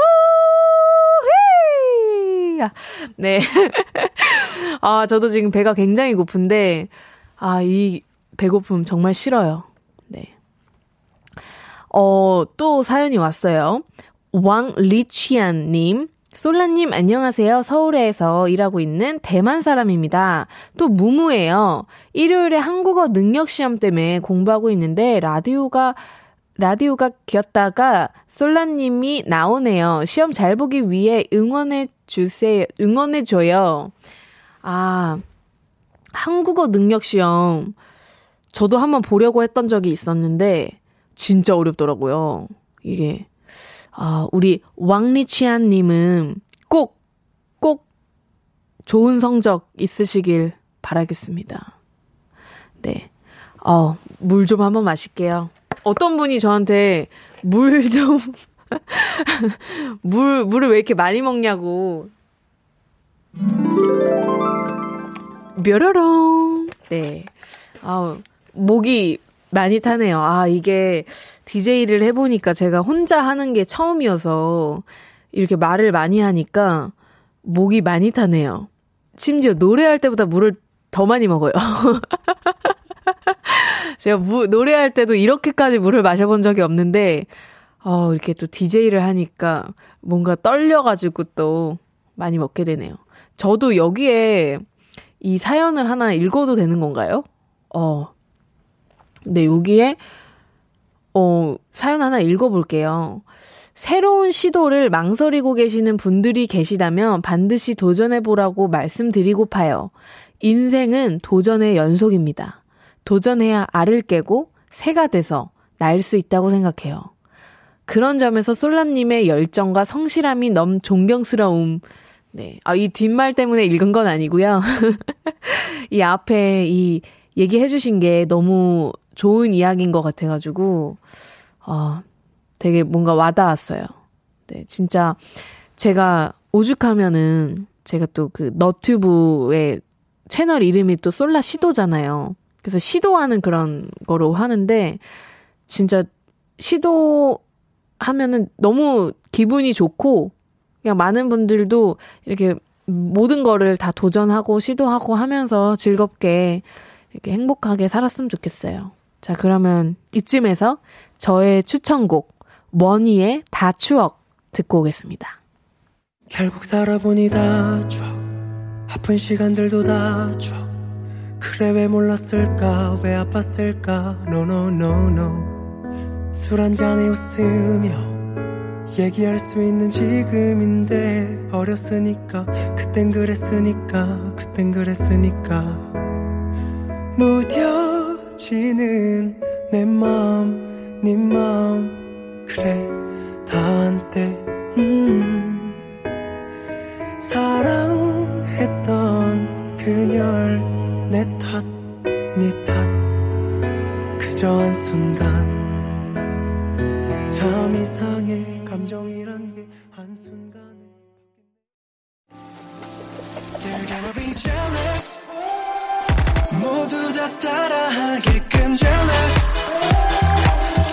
S1: 네. 아, 저도 지금 배가 굉장히 고픈데, 아, 이 배고픔 정말 싫어요. 네. 어, 또 사연이 왔어요. 왕리취안님. 솔라님, 안녕하세요. 서울에서 일하고 있는 대만 사람입니다. 또 무무예요. 일요일에 한국어 능력 시험 때문에 공부하고 있는데 라디오가 라디오가 겼다가 솔라님이 나오네요. 시험 잘 보기 위해 응원해 주세요. 응원해 줘요. 아, 한국어 능력 시험 저도 한번 보려고 했던 적이 있었는데 진짜 어렵더라고요. 이게 아, 우리 왕리치안 님은 꼭 꼭 좋은 성적 있으시길 바라겠습니다. 네. 어, 물 좀 한번 마실게요. 어떤 분이 저한테 물 좀, 물, 물을 왜 이렇게 많이 먹냐고. 뾰로롱. 네. 아우, 목이 많이 타네요. 아, 이게 DJ를 해보니까 제가 혼자 하는 게 처음이어서 이렇게 말을 많이 하니까 목이 많이 타네요. 심지어 노래할 때보다 물을 더 많이 먹어요. 제가 무, 노래할 때도 이렇게까지 물을 마셔본 적이 없는데, 어, 이렇게 또 DJ를 하니까 뭔가 떨려가지고 또 많이 먹게 되네요. 저도 여기에 이 사연을 하나 읽어도 되는 건가요? 어. 네, 여기에, 어, 사연 하나 읽어볼게요. 새로운 시도를 망설이고 계시는 분들이 계시다면 반드시 도전해보라고 말씀드리고파요. 인생은 도전의 연속입니다. 도전해야 알을 깨고 새가 돼서 날 수 있다고 생각해요. 그런 점에서 솔라님의 열정과 성실함이 넘 존경스러움. 네. 아, 이 뒷말 때문에 읽은 건 아니고요. 이 앞에 이 얘기해 주신 게 너무 좋은 이야기인 것 같아가지고, 어, 되게 뭔가 와닿았어요. 네. 진짜 제가 오죽하면은 제가 또 그 너튜브의 채널 이름이 또 솔라 시도잖아요. 그래서 시도하는 그런 거로 하는데 진짜 시도하면은 너무 기분이 좋고 그냥 많은 분들도 이렇게 모든 거를 다 도전하고 시도하고 하면서 즐겁게 이렇게 행복하게 살았으면 좋겠어요. 자, 그러면 이쯤에서 저의 추천곡 원희의 다 추억 듣고 오겠습니다.
S7: 결국 살아보니 다 추억 아픈 시간들도 다 추억 그래 왜 몰랐을까? 왜 아팠을까? No no no no. 술 한잔에 웃으며 얘기할 수 있는 지금인데 어렸으니까 그땐 그랬으니까 그땐 그랬으니까. 무뎌지는 내 마음 네 마음. 그래 다 한때 음. 사랑했던 그녀를 내 탓, 네 탓, 그저 한순간. 참 이상해. 감정이란 게 한순간에. They're gonna be jealous. 모두 다 따라하게끔 jealous.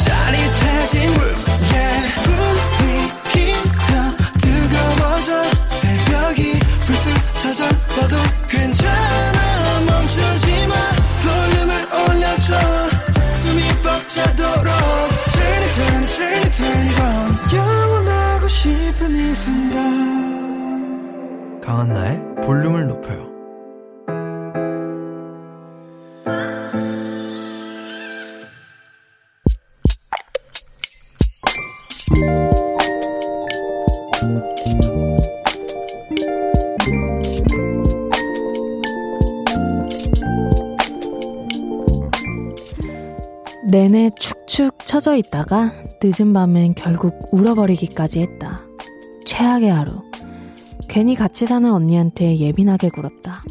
S7: 짜릿해진 room yeah. 분위기 더 뜨거워져. 새벽이 불쑥 찾아와도 싶은 이 순간 강한나의 볼륨을 높여요
S1: 내내 축축 처져 있다가 늦은 밤엔 결국 울어버리기까지 했다. 최악의 하루. 괜히 같이 사는 언니한테 예민하게 굴었다.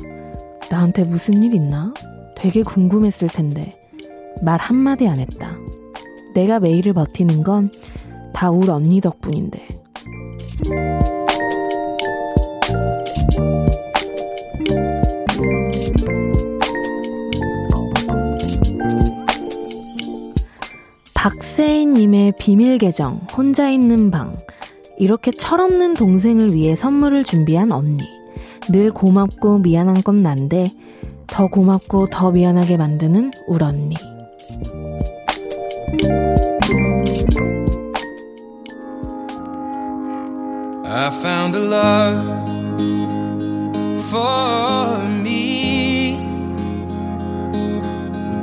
S1: 나한테 무슨 일 있나? 되게 궁금했을 텐데 말 한마디 안 했다. 내가 매일을 버티는 건 다 울 언니 덕분인데. 박세인님의 비밀 계정, 혼자 있는 방. 이렇게 철없는 동생을 위해 선물을 준비한 언니. 늘 고맙고 미안한 건 난데, 더 고맙고 더 미안하게 만드는 울 언니.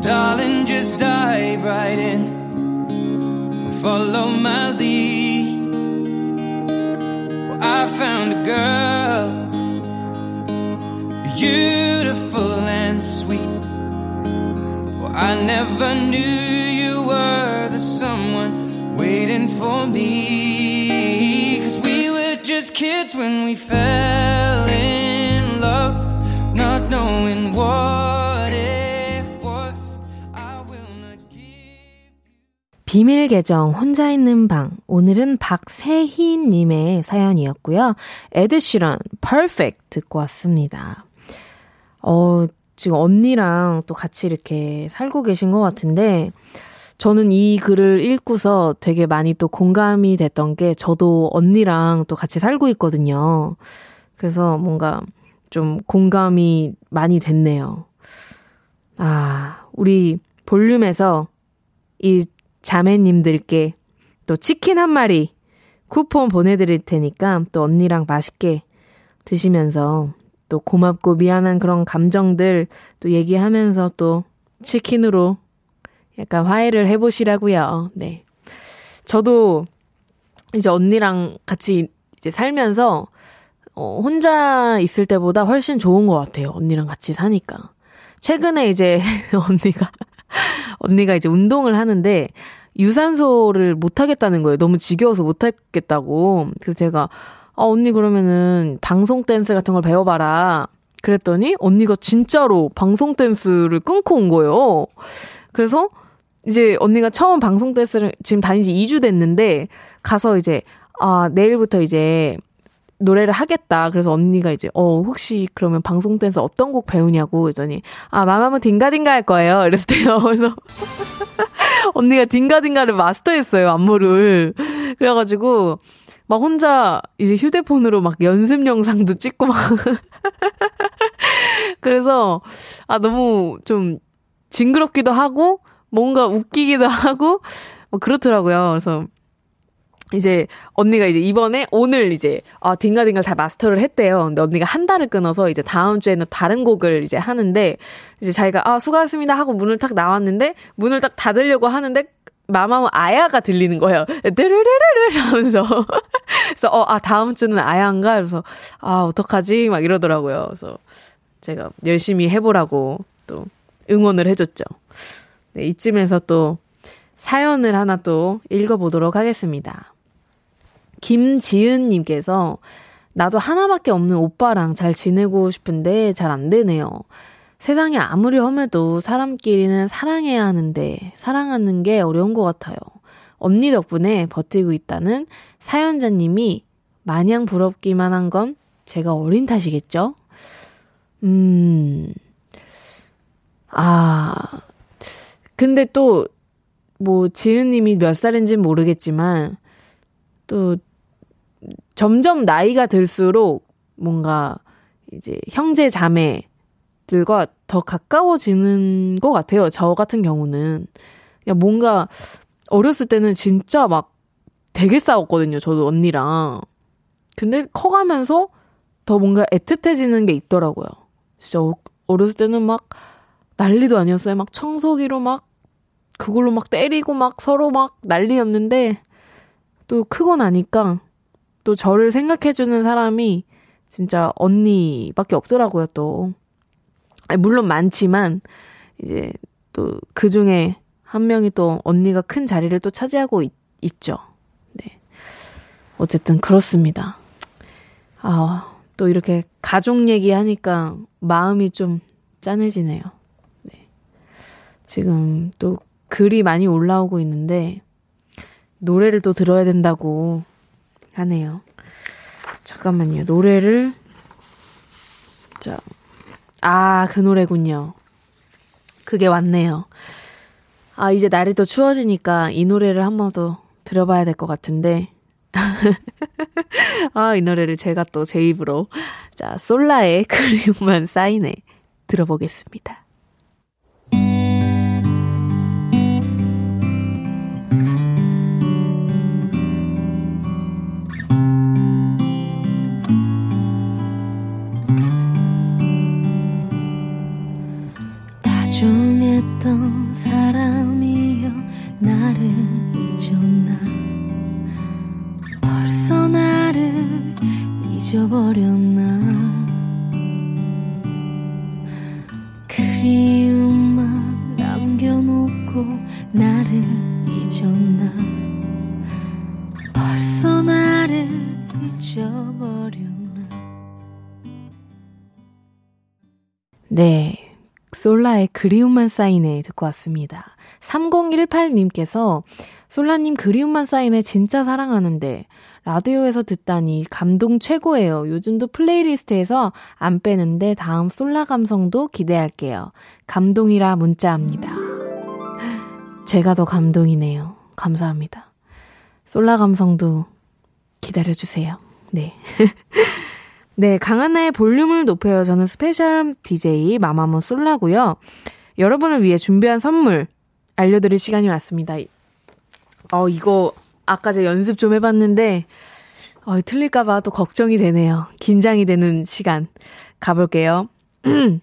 S1: Darling, just dive right in.
S7: follow my lead. I found a girl, beautiful and sweet. Well, I never knew you were the someone waiting for me. Cause we were just kids when we fell in love, not knowing what
S1: 비밀 계정 혼자 있는 방 오늘은 박세희 님의 사연이었고요. 에드시런 Perfect 듣고 왔습니다. 어 지금 언니랑 또 같이 이렇게 살고 계신 것 같은데 저는 이 글을 읽고서 되게 많이 또 공감이 됐던 게 저도 언니랑 또 같이 살고 있거든요. 그래서 뭔가 좀 공감이 많이 됐네요. 아, 우리 볼륨에서 이 자매님들께 또 치킨 한 마리 쿠폰 보내드릴 테니까 또 언니랑 맛있게 드시면서 또 고맙고 미안한 그런 감정들 또 얘기하면서 또 치킨으로 약간 화해를 해보시라고요. 네. 저도 이제 언니랑 같이 이제 살면서 어, 혼자 있을 때보다 훨씬 좋은 것 같아요. 언니랑 같이 사니까. 최근에 이제 언니가 언니가 이제 운동을 하는데 유산소를 못 하겠다는 거예요. 너무 지겨워서 못 하겠다고. 그래서 제가 아 언니 그러면은 방송 댄스 같은 걸 배워봐라. 그랬더니 언니가 진짜로 방송 댄스를 끊고 온 거예요. 그래서 이제 언니가 처음 방송 댄스를 지금 다닌 지 2주 됐는데 가서 이제 아 내일부터 이제 노래를 하겠다. 그래서 언니가 이제 어 혹시 그러면 방송 댄스 어떤 곡 배우냐고 그랬더니 아 마마무 딩가딩가 할 거예요. 이랬어요. 그래서 언니가 딩가딩가를 마스터했어요 안무를. 그래가지고 막 혼자 이제 휴대폰으로 막 연습 영상도 찍고 막 그래서 아 너무 좀 징그럽기도 하고 뭔가 웃기기도 하고 뭐 그렇더라고요. 그래서 이제 언니가 이제 이번에 오늘 이제 아 딩가딩가 다 마스터를 했대요. 근데 언니가 한 달을 끊어서 이제 다음 주에는 다른 곡을 이제 하는데 이제 자기가 아 수고하셨습니다 하고 문을 딱 나왔는데 문을 딱 닫으려고 하는데 마마무 아야가 들리는 거예요. 드르르르르 하면서 그래서 어 아 다음 주는 아야인가 그래서 아 어떡하지 막 이러더라고요. 그래서 제가 열심히 해보라고 또 응원을 해줬죠. 네, 이쯤에서 또 사연을 하나 또 읽어보도록 하겠습니다. 김지은님께서 나도 하나밖에 없는 오빠랑 잘 지내고 싶은데 잘 안 되네요. 세상이 아무리 험해도 사람끼리는 사랑해야 하는데 사랑하는 게 어려운 것 같아요. 언니 덕분에 버티고 있다는 사연자님이 마냥 부럽기만 한 건 제가 어린 탓이겠죠? 음, 아, 근데 또, 뭐, 지은님이 몇 살인지는 모르겠지만, 또, 점점 나이가 들수록 뭔가 이제 형제 자매들과 더 가까워지는 것 같아요. 저 같은 경우는. 그냥 뭔가 어렸을 때는 진짜 막 되게 싸웠거든요. 저도 언니랑. 근데 커가면서 더 뭔가 애틋해지는 게 있더라고요. 진짜 어- 어렸을 때는 막 난리도 아니었어요. 막 청소기로 막 그걸로 막 때리고 막 서로 막 난리였는데 또 크고 나니까 또 저를 생각해주는 사람이 진짜 언니밖에 없더라고요, 또. 물론 많지만, 이제 또 그 중에 한 명이 또 언니가 큰 자리를 또 차지하고 있, 있죠. 네. 어쨌든 그렇습니다. 아, 또 이렇게 가족 얘기하니까 마음이 좀 짠해지네요. 네. 지금 또 글이 많이 올라오고 있는데, 노래를 또 들어야 된다고 하네요. 잠깐만요. 노래를 자. 아, 그 노래군요. 그게 왔네요. 아, 이제 날이 또 추워지니까 이 노래를 한 번 더 들어봐야 될 것 같은데. 아, 이 노래를 제가 또 제 입으로. 자, 솔라의 그리움만 쌓이네. 들어보겠습니다.
S6: 사람이여 나를 잊었나? 벌써 나를 잊어버렸나? 그리움만 남겨놓고 나를 잊었나? 벌써 나를 잊어버렸나?
S1: 네. 솔라의 그리움만 쌓이네 듣고 왔습니다. 3018님께서 솔라님 그리움만 쌓이네 진짜 사랑하는데 라디오에서 듣다니 감동 최고예요. 요즘도 playlist에서 안 빼는데 다음 솔라 감성도 기대할게요. 감동이라 문자합니다. 제가 더 감동이네요. 감사합니다. 솔라 감성도 기다려주세요. 네. 네, 강한나의 볼륨을 높여요. 저는 special DJ 마마무 솔라고요. 여러분을 위해 준비한 선물 알려드릴 시간이 왔습니다. 어, 이거 아까 제가 연습 좀 해봤는데 어, 틀릴까봐 또 걱정이 되네요. 긴장이 되는 시간 가볼게요.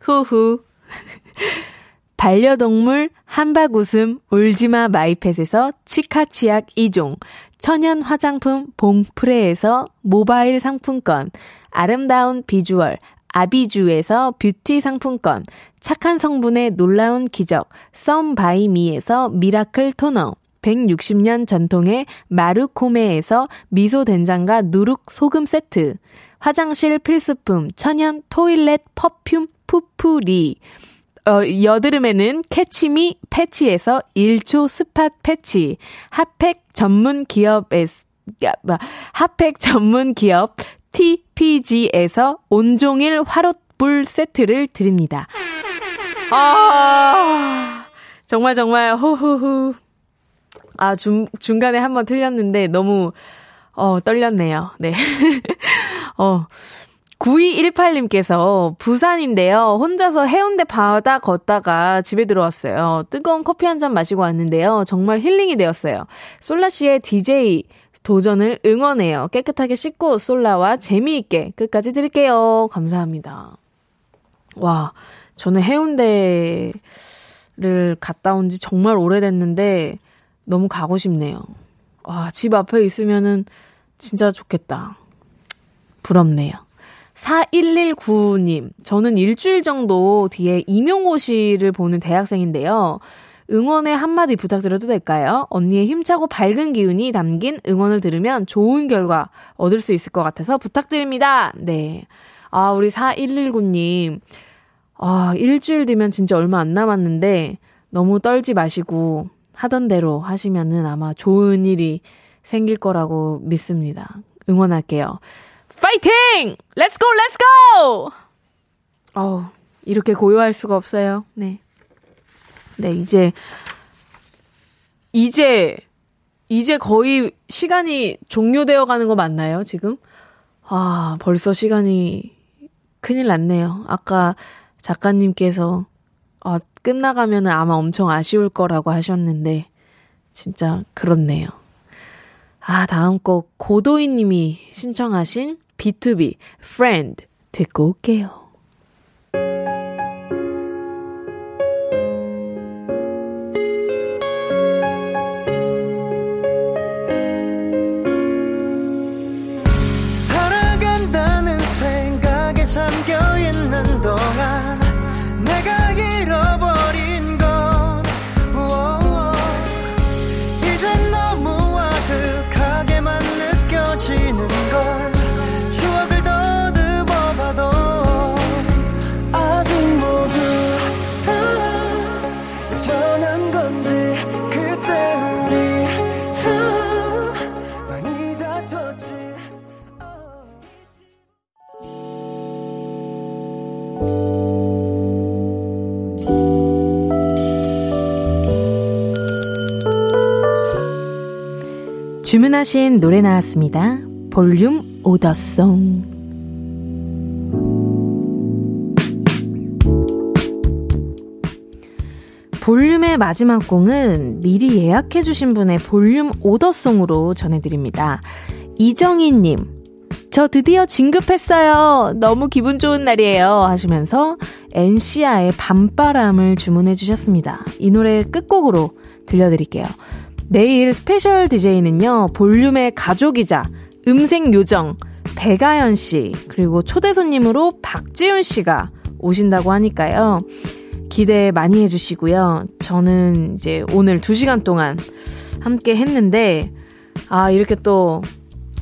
S1: 후후. 반려동물 함박웃음 울지마 마이펫에서 치카치약 2종, 천연 화장품 봉프레에서 모바일 상품권, 아름다운 비주얼 아비주에서 뷰티 상품권, 착한 성분의 놀라운 기적 썸바이미에서 miracle toner, 160년 전통의 마루코메에서 미소 된장과 누룩 소금 세트, 화장실 필수품 천연 toilet perfume 푸푸리, 어, 여드름에는 캐치미 패치에서 1초 spot patch, 핫팩 전문 기업에서, 뭐, 핫팩 전문 기업 TPG에서 온종일 화롯불 세트를 드립니다. 아, 정말 정말 호호호. 아, 중, 중간에 한번 틀렸는데 너무, 어, 떨렸네요. 네. 어, 9218님께서 부산인데요. 혼자서 해운대 바다 걷다가 집에 들어왔어요. 뜨거운 커피 한 잔 마시고 왔는데요. 정말 힐링이 되었어요. 솔라 씨의 DJ 도전을 응원해요. 깨끗하게 씻고 솔라와 재미있게 끝까지 드릴게요. 감사합니다. 와, 저는 해운대를 갔다 온 지 정말 오래됐는데 너무 가고 싶네요. 와, 집 앞에 있으면은 진짜 좋겠다. 부럽네요. 4119님, 저는 일주일 정도 뒤에 임용고시를 보는 대학생인데요. 응원의 한마디 부탁드려도 될까요? 언니의 힘차고 밝은 기운이 담긴 응원을 들으면 좋은 결과 얻을 수 있을 것 같아서 부탁드립니다. 네. 아, 우리 4119님. 아, 일주일 뒤면 진짜 얼마 안 남았는데 너무 떨지 마시고 하던 대로 하시면은 아마 좋은 일이 생길 거라고 믿습니다. 응원할게요. 파이팅! let's go, let's go! 어우, 이렇게 고요할 수가 없어요. 네. 네, 이제, 이제, 이제 거의 시간이 종료되어 가는 거 맞나요, 지금? 아, 벌써 시간이 큰일 났네요. 아까 작가님께서, 아, 끝나가면 아마 엄청 아쉬울 거라고 하셨는데, 진짜 그렇네요. 아, 다음 곡 고도인 님이 신청하신 B2B, Friend 듣고 올게요. 주문하신 노래 나왔습니다. 볼륨 오더송. 볼륨의 마지막 공은 미리 예약해주신 분의 볼륨 오더송으로 전해드립니다. 이정희님, 저 드디어 진급했어요. 너무 기분 좋은 날이에요. 하시면서 엔시아의 밤바람을 주문해주셨습니다. 이 노래 끝곡으로 들려드릴게요. 내일 special DJ는요, 볼륨의 가족이자 음색 요정, 백아연 씨, 그리고 초대 손님으로 박지훈 씨가 오신다고 하니까요. 기대 많이 해주시고요. 저는 이제 오늘 2시간 동안 함께 했는데, 아, 이렇게 또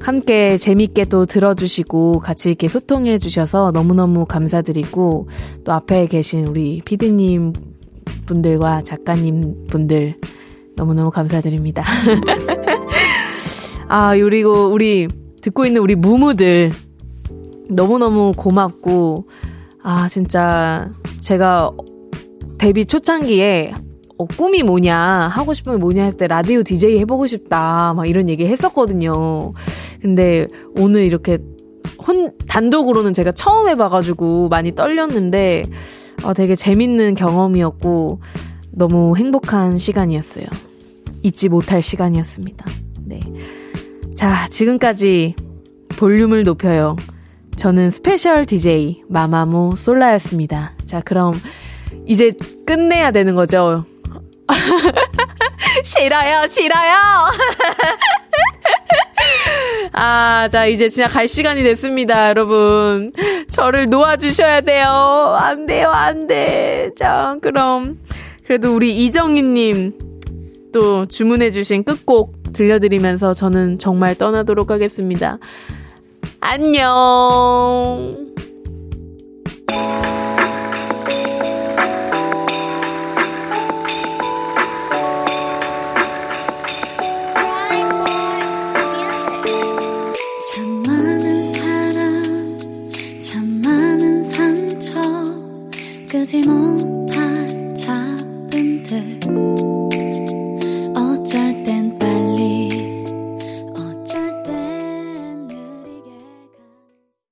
S1: 함께 재밌게 또 들어주시고 같이 이렇게 소통해 주셔서 너무너무 감사드리고 또 앞에 계신 우리 피디님 분들과 작가님 분들 너무너무 감사드립니다. 아, 그리고 우리 듣고 있는 우리 무무들 너무너무 고맙고 아, 진짜 제가 데뷔 초창기에 어, 꿈이 뭐냐, 하고 싶은 게 뭐냐 했을 때 라디오 DJ 해보고 싶다, 막 이런 얘기 했었거든요. 근데 오늘 이렇게 혼, 단독으로는 제가 처음 해봐가지고 많이 떨렸는데, 어, 되게 재밌는 경험이었고, 너무 행복한 시간이었어요. 잊지 못할 시간이었습니다. 네. 자, 지금까지 볼륨을 높여요. 저는 special DJ 마마무 솔라였습니다. 자, 그럼 이제 끝내야 되는 거죠. 싫어요, 싫어요! 아, 자, 이제 진짜 갈 시간이 됐습니다, 여러분. 저를 놓아주셔야 돼요. 안 돼요, 안 돼. 자, 그럼. 그래도 우리 이정희님 또 주문해주신 끝곡 들려드리면서 저는 정말 떠나도록 하겠습니다. 안녕!
S4: 끄지 못